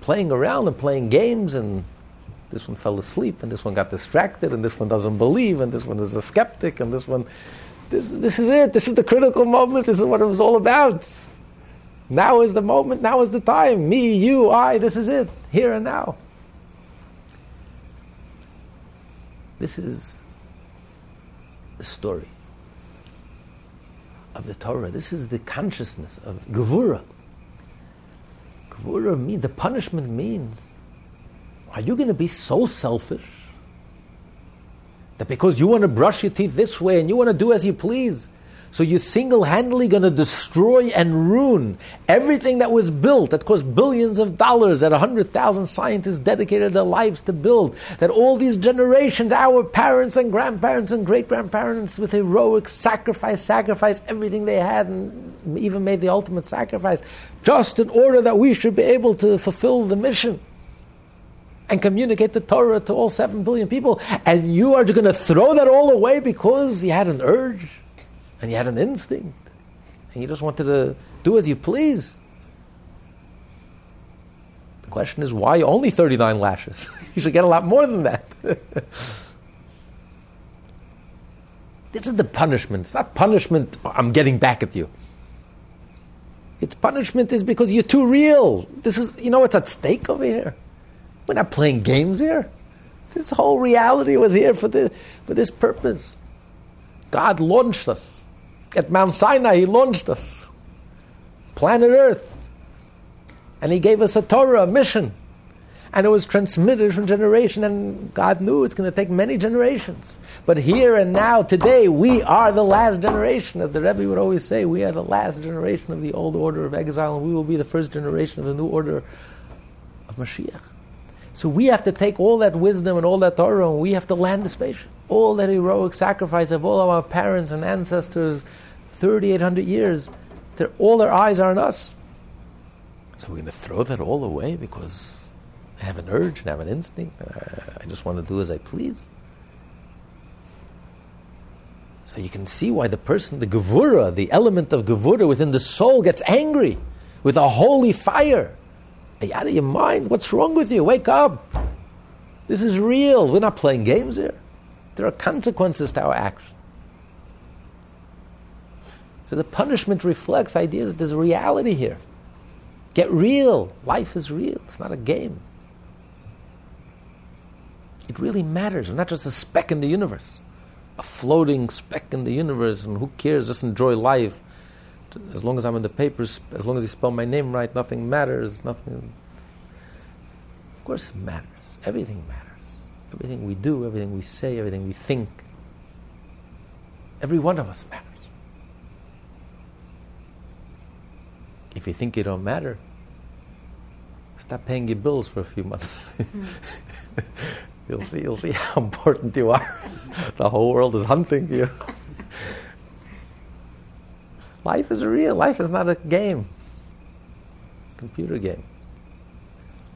S2: playing around and playing games, and this one fell asleep, and this one got distracted, and this one doesn't believe, and this one is a skeptic, and this one, this, this is it. This is the critical moment. This is what it was all about. Now is the moment. Now is the time. Me, you, I, this is it. Here and now. This is the story of the Torah. This is the consciousness of Gevura. Gevura means, the punishment means, are you going to be so selfish that because you want to brush your teeth this way and you want to do as you please, so you're single handedly going to destroy and ruin everything that was built, that cost billions of dollars, that 100,000 scientists dedicated their lives to build, that all these generations, our parents and grandparents and great grandparents, with heroic sacrifice, sacrifice everything they had and even made the ultimate sacrifice, just in order that we should be able to fulfill the mission and communicate the Torah to all 7 billion people. And you are going to throw that all away because you had an urge? And you had an instinct, and you just wanted to do as you please. The question is, why only 39 lashes? you should get a lot more than that. this is the punishment. It's not punishment, I'm getting back at you. It's punishment is because you're too real. This is, you know what's at stake over here? We're not playing games here. This whole reality was here for, for this purpose. God launched us. At Mount Sinai, He launched us. Planet Earth. And He gave us a Torah, a mission. And it was transmitted from generation, and God knew it's going to take many generations. But here and now, today, we are the last generation. As the Rebbe would always say, we are the last generation of the old order of exile, and we will be the first generation of the new order of Mashiach. So we have to take all that wisdom and all that Torah, and we have to land the spaceship. All that heroic sacrifice of all of our parents and ancestors, 3,800 years, all their eyes are on us. So we're going to throw that all away because I have an urge and I have an instinct. I just want to do as I please. So you can see why the person, the gevura, the element of gevura within the soul gets angry with a holy fire. Are you out of your mind? What's wrong with you? Wake up. This is real. We're not playing games here. There are consequences to our action. So the punishment reflects the idea that there's a reality here. Get real. Life is real. It's not a game. It really matters. We're not just a speck in the universe, a floating speck in the universe, and who cares? Just enjoy life. As long as I'm in the papers, as long as you spell my name right, nothing matters. Nothing. Of course, it matters. Everything matters. Everything we do, everything we say, everything we think. Every one of us matters. If you think you don't matter, stop paying your bills for a few months. Hmm. You'll see, you'll see how important you are. the whole world is hunting you. Life is real. Life is not a game. Computer game.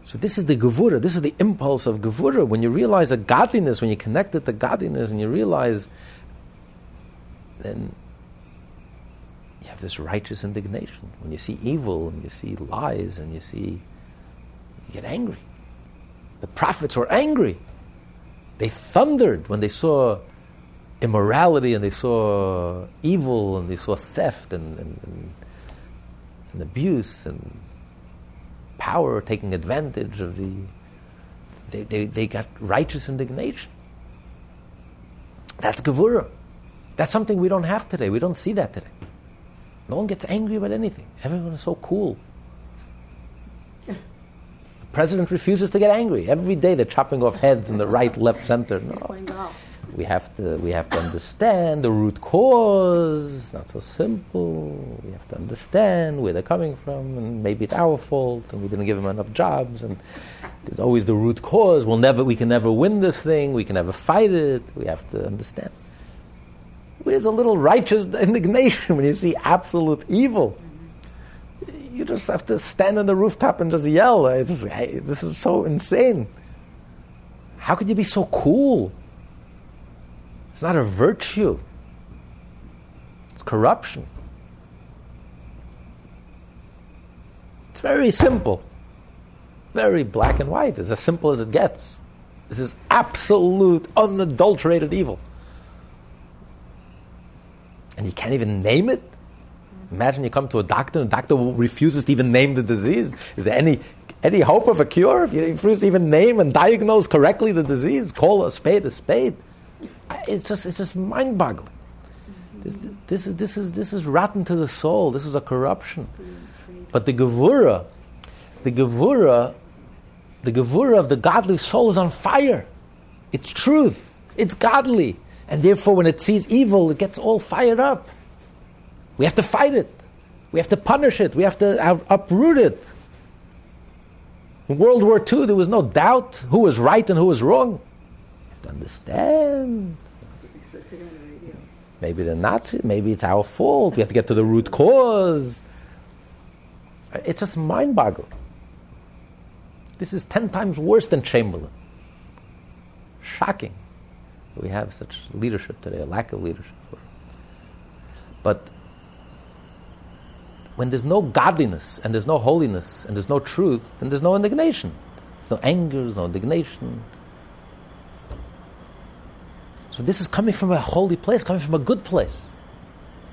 S2: So this is the gevura. This is the impulse of gevura. When you realize a godliness, when you connect it to godliness, and you realize, then you have this righteous indignation. When you see evil and you see lies and you see, you get angry. The prophets were angry. They thundered when they saw immorality and they saw evil and they saw theft and, and, and, and abuse and power taking advantage of the. They, they, they got righteous indignation. That's Gevura. That's something we don't have today. We don't see that today. No one gets angry about anything. Everyone is so cool The president refuses to get angry. Every day they're chopping off heads in the right, left, center. No. We have to we have to understand the root cause. It's not so simple. We have to understand where they're coming from, and maybe it's our fault, and we didn't give them enough jobs, and there's always the root cause. We'll never we can never win this thing. We can never fight it. We have to understand. There's a little righteous indignation when you see absolute evil you just have to stand on the rooftop and just yell. It's, this is so insane. How could you be so cool? It's not a virtue, it's corruption. It's very simple, very black and white, it's as simple as it gets. This is absolute, unadulterated evil. And you can't even name it? Imagine you come to a doctor and the doctor refuses to even name the disease. Is there any, any hope of a cure if you refuse to even name and diagnose correctly the disease? Call a spade a spade. It's just, it's just mind boggling. This, this, is, this, is, this is rotten to the soul. This is a corruption. But the Gevura, the Gevura, the Gevura of the godly soul is on fire. It's truth. It's godly. And therefore, when it sees evil, it gets all fired up. We have to fight it. We have to punish it. We have to uproot it. In World War II, there was no doubt who was right and who was wrong. Understand. Maybe the Nazi, maybe it's our fault. We have to get to the root cause. It's just mind boggling. This is 10 times worse than Chamberlain. Shocking. We have such leadership today, a lack of leadership. But when there's no godliness and there's no holiness and there's no truth, then there's no indignation. There's no anger, there's no indignation. So this is coming from a holy place, coming from a good place.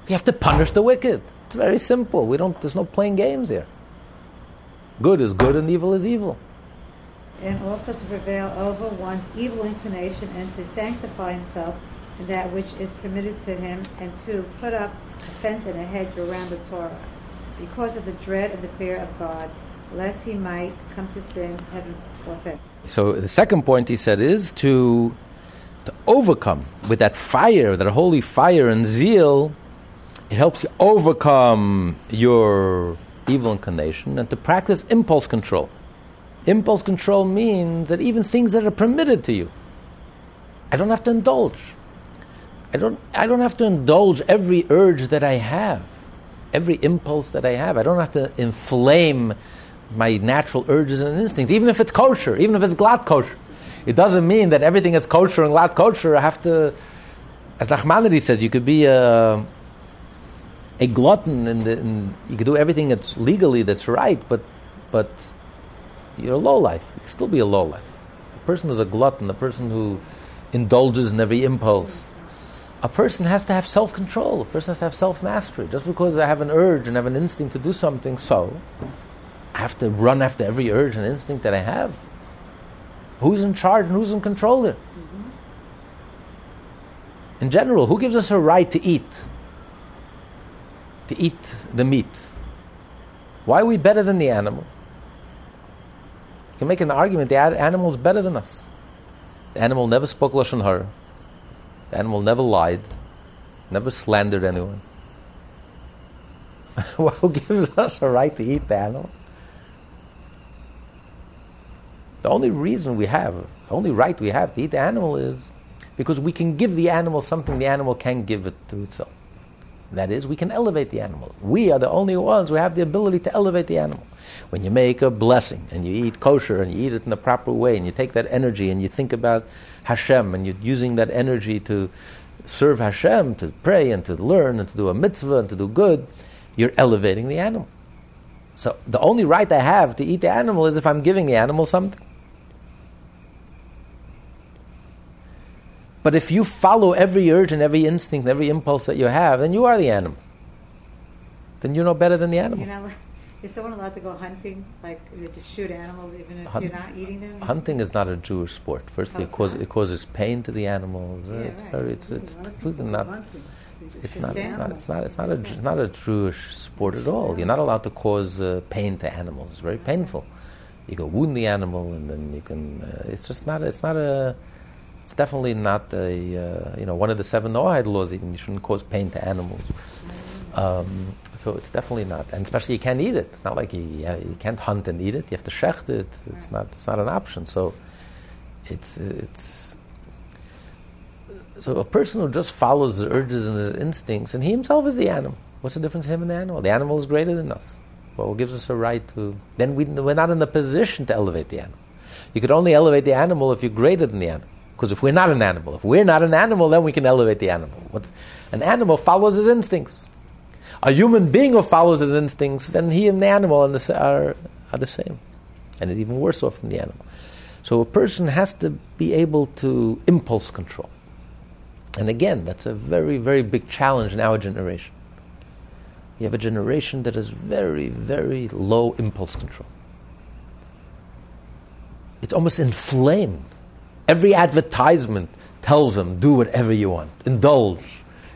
S2: We have to punish the wicked. It's very simple. We don't there's no playing games here. Good is good and evil is evil.
S5: And also to prevail over one's evil inclination and to sanctify himself in that which is permitted to him and to put up a fence and a hedge around the Torah because of the dread and the fear of God, lest he might come to sin, heaven forfeit.
S2: So the second point he said is to to overcome with that fire, that holy fire and zeal. It helps you overcome your evil inclination and to practice impulse control. Impulse control means that even things that are permitted to you, I don't have to indulge. I don't, I don't have to indulge every urge that I have, every impulse that I have. I don't have to inflame my natural urges and instincts, even if it's kosher, even if it's glatt kosher. It doesn't mean that everything that's kosher and glatt kosher I have to, as Nachmanides says, you could be a, a glutton and you could do everything that's legally that's right, but, but you're a low life. You can still be a low life. A person is a glutton, a person who indulges in every impulse a person has to have self control, a person has to have self mastery. Just because I have an urge and have an instinct to do something, so I have to run after every urge and instinct that I have. Who's in charge and who's in control here? In general, who gives us a right to eat? To eat the meat. Why are we better than the animal? You can make an argument the animal is better than us. The animal never spoke Lashon Hara. The animal never lied, never slandered anyone. who gives us a right to eat the animal? The only reason we have, the only right we have to eat the animal is because we can give the animal something the animal can't give it to itself. That is, we can elevate the animal. We are the only ones who have the ability to elevate the animal. When you make a blessing and you eat kosher and you eat it in the proper way and you take that energy and you think about Hashem and you're using that energy to serve Hashem, to pray and to learn and to do a mitzvah and to do good, you're elevating the animal. So the only right I have to eat the animal is if I'm giving the animal something. But if you follow every urge and every instinct, every impulse that you have, then you are the animal. Then you're no better than the animal.
S5: You know, is someone allowed to go hunting, like to shoot animals, even if Hunt, you're not eating them?
S2: Hunting is not a Jewish sport. Firstly, oh, it, causes, it causes pain to the animals.
S5: Yeah,
S2: it's
S5: right.
S2: very, it's, it's completely not. It's not, it's not. It's not. It's not a. Not a Jewish sport at all. You're not allowed to cause uh, pain to animals. It's very painful. You can wound the animal, and then you can. Uh, it's just not. It's not a. It's definitely not a, uh, you know, one of the seven Noahide laws. Even you shouldn't cause pain to animals. Um, so it's definitely not, and especially you can't eat it. It's not like you, you can't hunt and eat it. You have to shecht it. It's not. It's not an option. So it's it's. So a person who just follows his urges and his instincts, and he himself is the animal. What's the difference him and the animal? The animal is greater than us. Well, what gives us a right to? Then we, we're not in a position to elevate the animal. You could only elevate the animal if you're greater than the animal. Because if we're not an animal, if we're not an animal, then we can elevate the animal. What, an animal follows his instincts. A human being who follows his instincts, then he and the animal are, are the same. And even worse off than the animal. So a person has to be able to impulse control. And again, that's a very, very big challenge in our generation. We have a generation that has very, very low impulse control. It's almost inflamed Every advertisement tells them, do whatever you want, indulge.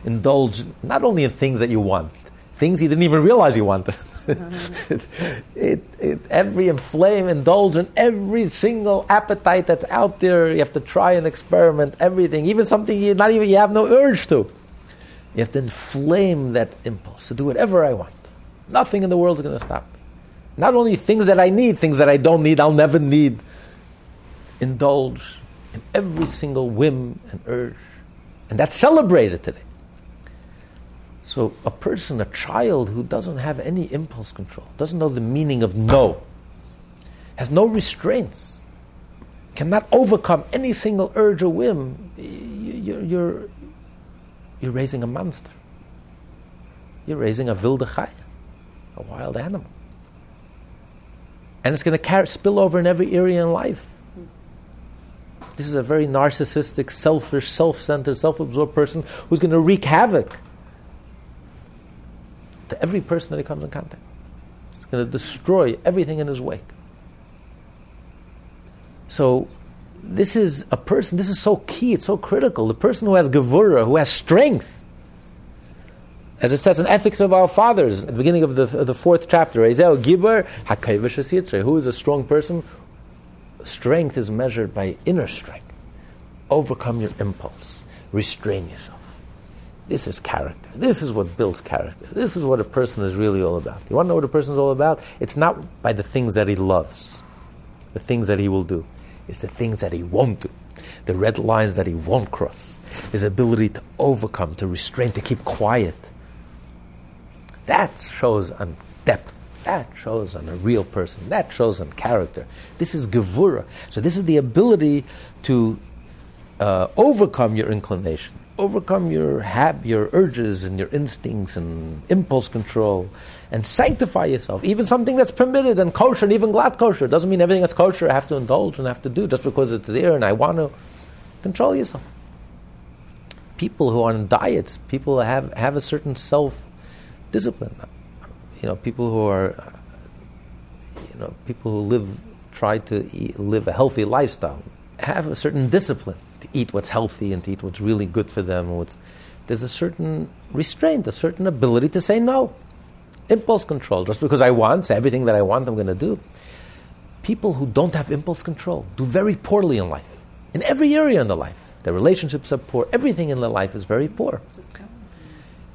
S2: Indulge not only in things that you want, things you didn't even realize you wanted. it, it, it, every inflame, indulge in every single appetite that's out there. You have to try and experiment everything, even something you not even you have no urge to. You have to inflame that impulse to do whatever I want. Nothing in the world is going to stop me. Not only things that I need, things that I don't need, I'll never need. Indulge in every single whim and urge. And that's celebrated today. So, a person, a child who doesn't have any impulse control, doesn't know the meaning of no, has no restraints, cannot overcome any single urge or whim, you're, you're, you're raising a monster. You're raising a vilde chaya, a wild animal. And it's going to spill over in every area in life. This is a very narcissistic, selfish, self centered, self absorbed person who's going to wreak havoc to every person that he comes in contact. He's going to destroy everything in his wake. So, this is a person, this is so key, it's so critical. The person who has gevura, who has strength, as it says in Ethics of Our Fathers, at the beginning of the, of the fourth chapter, who is a strong person? Strength is measured by inner strength. Overcome your impulse, restrain yourself. This is character. This is what builds character. This is what a person is really all about. You want to know what a person is all about? It's not by the things that he loves, the things that he will do. It's the things that he won't do, the red lines that he won't cross, his ability to overcome, to restrain, to keep quiet. That shows on depth. That shows on a real person. That shows on character. This is gevura. So this is the ability to uh, overcome your inclination, overcome your hab, your urges and your instincts and impulse control, and sanctify yourself. Even something that's permitted and kosher and even glatt kosher doesn't mean everything that's kosher I have to indulge and have to do just because it's there and I want to control yourself. People who are on diets, people have have a certain self discipline. You know, people who are, you know, people who live, try to eat, live a healthy lifestyle, have a certain discipline to eat what's healthy and to eat what's really good for them. There's a certain restraint, a certain ability to say no. Impulse control. Just because I want, everything that I want, I'm going to do. People who don't have impulse control do very poorly in life, in every area in their life. Their relationships are poor. Everything in their life is very poor.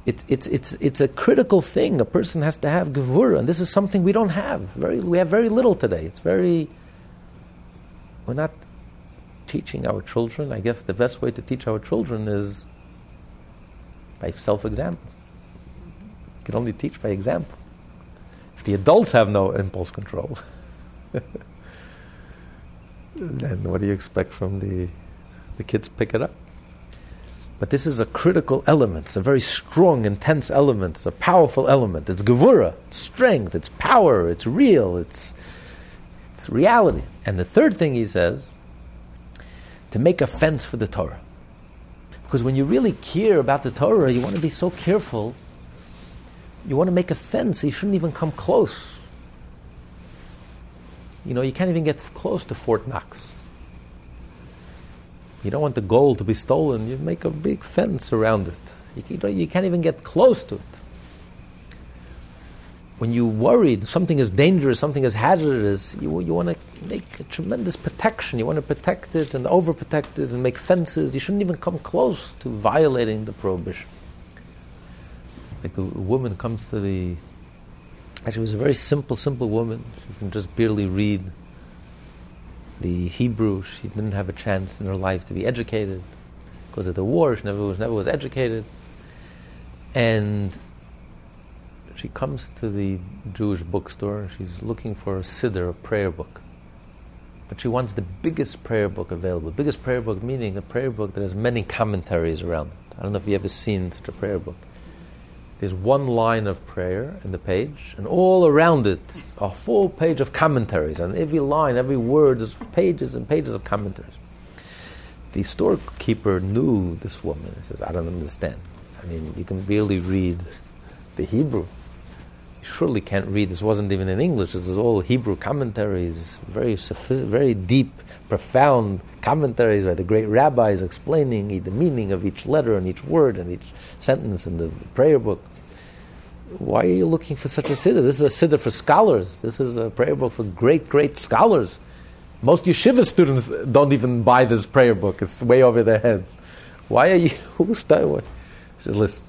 S2: It, it's, it's, it's a critical thing. A person has to have gevura, and this is something we don't have. Very, we have very little today. It's very. We're not teaching our children. I guess the best way to teach our children is by self example. You can only teach by example. If the adults have no impulse control, then what do you expect from the, the kids pick it up? But this is a critical element. It's a very strong, intense element. It's a powerful element. It's gevura, it's strength, it's power, it's real, it's, it's reality. And the third thing he says, to make a fence for the Torah. Because when you really care about the Torah, you want to be so careful. You want to make a fence, you shouldn't even come close. You know, you can't even get close to Fort Knox. You don't want the gold to be stolen, you make a big fence around it. You, you can't even get close to it. When you're worried something is dangerous, something is hazardous, you, you want to make a tremendous protection. You want to protect it and overprotect it and make fences. You shouldn't even come close to violating the prohibition. Like the woman comes to the. Actually, it was a very simple, simple woman. She can just barely read the Hebrew. She didn't have a chance in her life to be educated because of the war. She never was never was educated, and she comes to the Jewish bookstore. She's looking for a siddur, a prayer book, but she wants the biggest prayer book available. Biggest prayer book meaning a prayer book that has many commentaries around it. I don't know if you've ever seen such a prayer book. There's one line of prayer in the page, and all around it, a full page of commentaries. And every line, every word, there's pages and pages of commentaries. The storekeeper knew this woman. He says, I don't understand. I mean, you can barely read the Hebrew. You surely can't read. This wasn't even in English. This is all Hebrew commentaries, very, very deep, profound commentaries by the great rabbis explaining the meaning of each letter and each word and each sentence in the prayer book why are you looking for such a siddur? This is a siddur for scholars. This is a prayer book for great, great scholars. Most yeshiva students don't even buy this prayer book. It's way over their heads. Why are you? Who's studying? Just listen.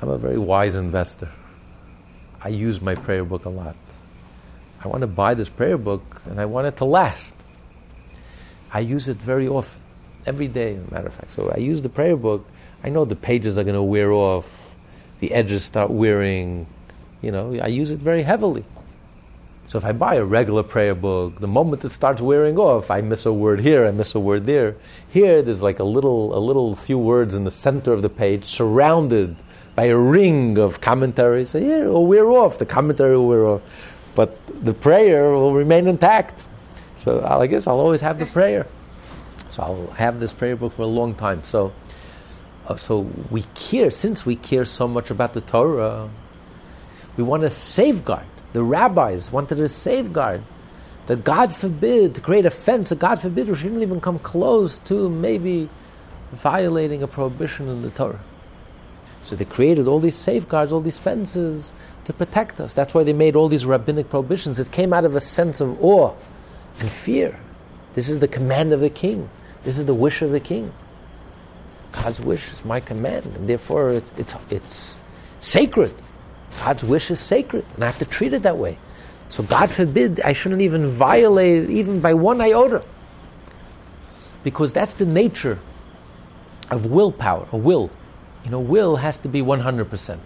S2: I'm a very wise investor. I use my prayer book a lot. I want to buy this prayer book and I want it to last. I use it very often, every day, as a matter of fact. So I use the prayer book. I know the pages are going to wear off the edges start wearing, you know, I use it very heavily. So if I buy a regular prayer book, the moment it starts wearing off, I miss a word here, I miss a word there. Here, there's like a little, a little few words in the center of the page, surrounded by a ring of commentaries. So here, will wear off. The commentary will wear off. But the prayer will remain intact. So I guess I'll always have the prayer. So I'll have this prayer book for a long time. So, uh, so we care, since we care so much about the Torah, we want to safeguard. The rabbis wanted to safeguard that God forbid to create a fence, that God forbid we shouldn't even come close to maybe violating a prohibition in the Torah. So they created all these safeguards, all these fences to protect us. That's why they made all these rabbinic prohibitions. It came out of a sense of awe and fear. This is the command of the king. This is the wish of the king. God's wish is my command, and therefore it, it's, it's sacred. God's wish is sacred, and I have to treat it that way. So God forbid I shouldn't even violate it, even by one iota. Because that's the nature of willpower, a will. You know, will has to be 100%.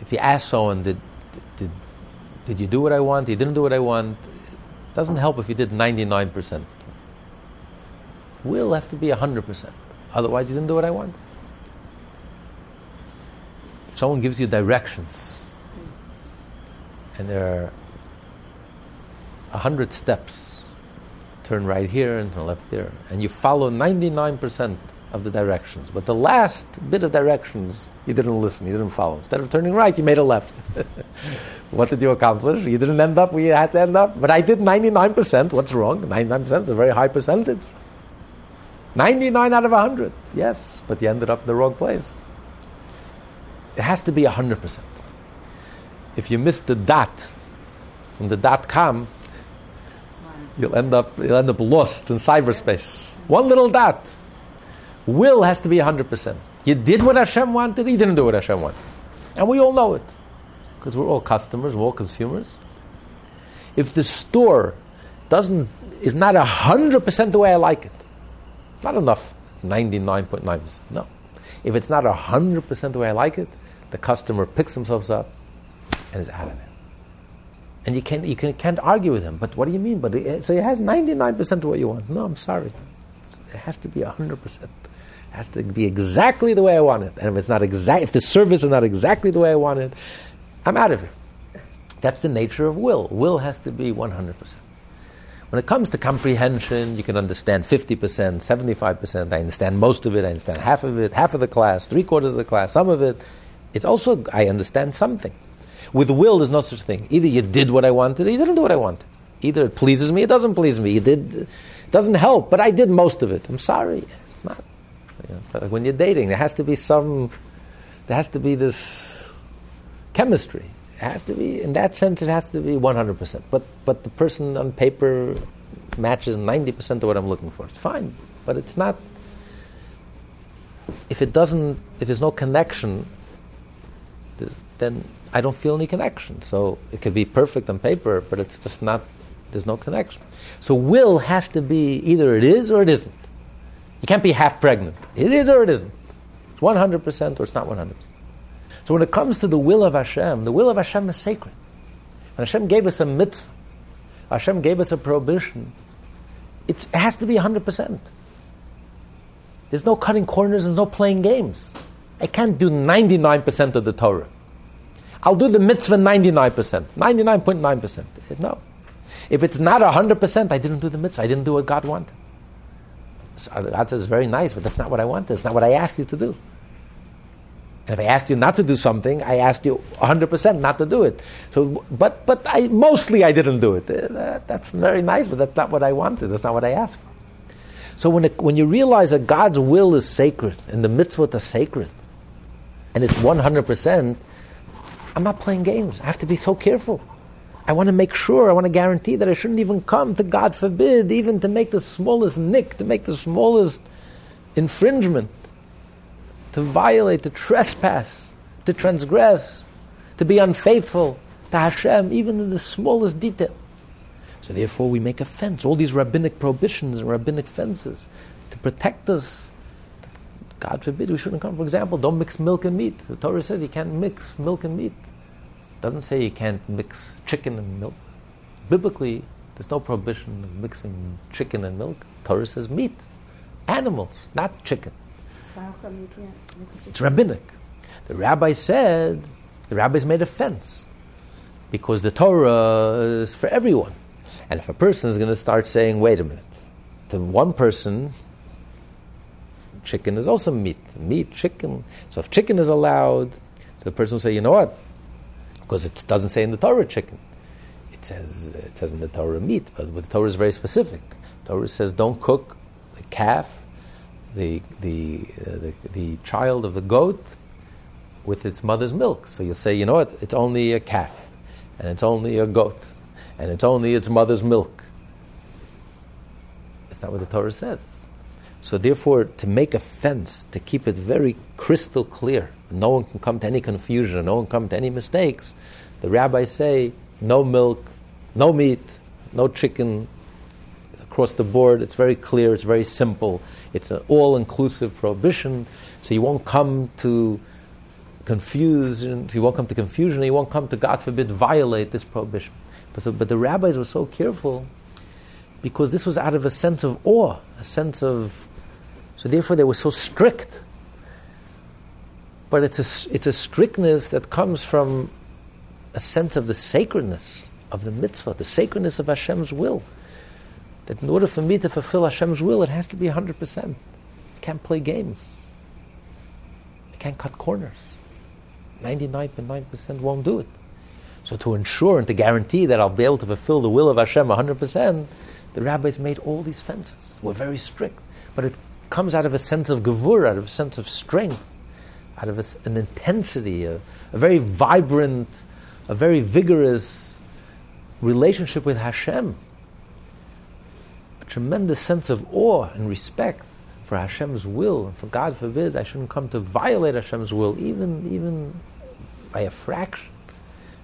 S2: If, you ask someone, did, did, did you do what I want? You didn't do what I want? It Doesn't help if you did 99%. Will has to be 100%. Otherwise, you didn't do what I want. If someone gives you directions, and there are 100 steps, turn right here and turn left there, and you follow 99% of the directions, but the last bit of directions, you didn't listen, you didn't follow. Instead of turning right, you made a left. what did you accomplish? You didn't end up where you had to end up. But I did 99%. What's wrong? 99% is a very high percentage. 99 out of 100, yes, but you ended up in the wrong place. It has to be 100%. If you miss the dot from the dot com, you'll end up, you'll end up lost in cyberspace. One little dot. Will has to be 100%. You did what Hashem wanted, he didn't do what Hashem wanted. And we all know it. Because we're all customers, we're all consumers. If the store doesn't is not 100% the way I like it, it's not enough 99.9%. No. If it's not 100% the way I like it, the customer picks themselves up and is out of there. And you, can, you can, can't argue with him. But what do you mean? But so it has 99% of what you want. No, I'm sorry. It has to be 100% It has to be exactly the way I want it. And if it's not exact, if the service is not exactly the way I want it, I'm out of here. That's the nature of will. Will has to be 100%. When it comes to comprehension, you can understand 50%, 75%. I understand most of it. I understand half of it, half of the class, three quarters of the class, some of it. It's also, I understand something. With will, there's no such thing. Either you did what I wanted, or you didn't do what I wanted. Either it pleases me, it doesn't please me. You did, doesn't help, but I did most of it. I'm sorry. It's not. You know, so like when you're dating, there has to be some, there has to be this chemistry. It has to be, in that sense, it has to be 100%. But, but the person on paper matches 90% of what I'm looking for. It's fine, but it's not, if it doesn't, if there's no connection, then I don't feel any connection. So it could be perfect on paper, but it's just not, there's no connection. So will has to be either it is or it isn't. You can't be half pregnant. It is or it isn't. It's 100% or it's not 100%. So when it comes to the will of Hashem, the will of Hashem is sacred. When Hashem gave us a mitzvah, Hashem gave us a prohibition, it has to be 100%. There's no cutting corners, there's no playing games. I can't do 99% of the Torah. I'll do the mitzvah 99%, 99.9%. No. If it's not 100%, I didn't do the mitzvah. I didn't do what God wanted. So God says, it's very nice, but that's not what I want. That's not what I asked you to do. And if I asked you not to do something, I asked you 100% not to do it. So, but, but I, mostly I didn't do it. Uh, that's very nice, but that's not what I wanted. That's not what I asked for. So when, it, when you realize that God's will is sacred and the mitzvot are sacred, and it's 100%, I'm not playing games. I have to be so careful. I want to make sure, I want to guarantee that I shouldn't even come to, God forbid, even to make the smallest nick, to make the smallest infringement, to violate, to trespass, to transgress, to be unfaithful to Hashem, even in the smallest detail. So therefore we make a fence, all these rabbinic prohibitions and rabbinic fences to protect us. God forbid we shouldn't come. For example, don't mix milk and meat. The Torah says you can't mix milk and meat doesn't say you can't mix chicken and milk. Biblically, there's no prohibition of mixing chicken and milk. Torah says meat, animals, not chicken.
S4: So how come you can't mix the
S2: It's rabbinic. The rabbi said, the rabbis made a fence because the Torah is for everyone. And if a person is going to start saying, wait a minute, to one person, chicken is also meat. Meat, chicken. So if chicken is allowed, so the person will say, you know what? Because it doesn't say in the Torah chicken. It says, it says in the Torah meat, but the Torah is very specific. The Torah says don't cook the calf, the, the, uh, the, the child of the goat with its mother's milk. So you'll say, you know what? It's only a calf, and it's only a goat, and it's only its mother's milk. It's not what the Torah says. So therefore, to make a fence, to keep it very crystal clear, no one can come to any confusion, no one can come to any mistakes, the rabbis say, no milk, no meat, no chicken, across the board. It's very clear, it's very simple. It's an all inclusive prohibition, so you won't come to confusion, you won't come to confusion, you won't come to, God forbid, violate this prohibition. But, so, but the rabbis were so careful because this was out of a sense of awe, a sense of. So therefore, they were so strict. But it's a, it's a strictness that comes from a sense of the sacredness of the mitzvah, the sacredness of Hashem's will. That in order for me to fulfill Hashem's will, it has to be 100%. I can't play games. I can't cut corners. 99.9% won't do it. So to ensure and to guarantee that I'll be able to fulfill the will of Hashem 100%, the rabbis made all these fences. We're very strict. But it comes out of a sense of gevur, out of a sense of strength, out of a, an intensity, a, a very vibrant, a very vigorous relationship with Hashem. A tremendous sense of awe and respect for Hashem's will, and for God forbid I shouldn't come to violate Hashem's will, even, even by a fraction.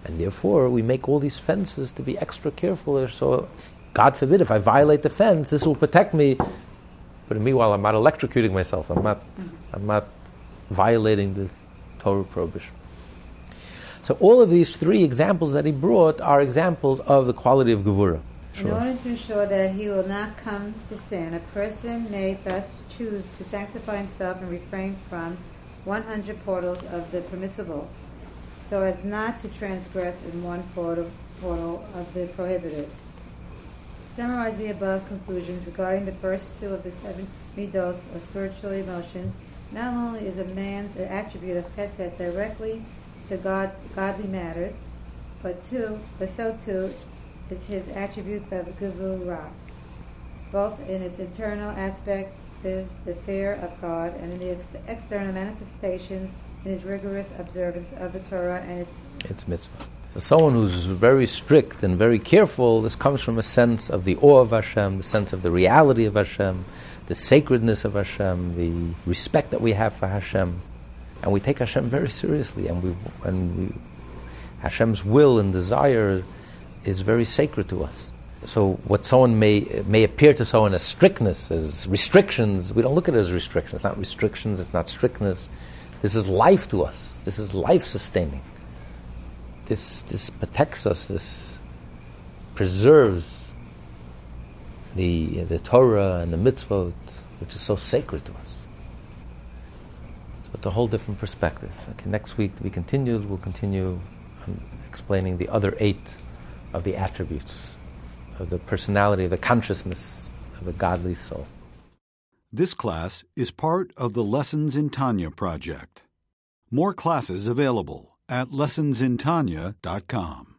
S2: And therefore, we make all these fences to be extra careful. So, God forbid, if I violate the fence, this will protect me. But meanwhile, I'm not electrocuting myself. I'm not, I'm not violating the Torah prohibition. So, all of these three examples that he brought are examples of the quality of Gevurah.
S5: In order to ensure that he will not come to sin, a person may thus choose to sanctify himself and refrain from 100 portals of the permissible, so as not to transgress in one portal, portal of the prohibited. Summarize the above conclusions regarding the first two of the seven midots of spiritual emotions, not only is a man's attribute of chesed directly to God's godly matters, but two, but so too is his attributes of gevurah, both in its internal aspect, is the fear of God, and in the ex- external manifestations in his rigorous observance of the Torah and its
S2: It's mitzvah. So someone who's very strict and very careful, this comes from a sense of the awe of Hashem, the sense of the reality of Hashem, the sacredness of Hashem, the respect that we have for Hashem, and we take Hashem very seriously, and we and we Hashem's will and desire is very sacred to us. So what someone may may appear to someone as strictness, as restrictions, we don't look at it as restrictions. It's not restrictions. It's not strictness. This is life to us. This is life sustaining. This this protects us. This preserves the the Torah and the mitzvot, which is so sacred to us. So it's a whole different perspective. Okay, next week we continue. We'll continue um, explaining the other eight of the attributes of the personality, of the consciousness of the godly soul.
S1: This class is part of the Lessons in Tanya project. More classes available at lessonsintanya.com.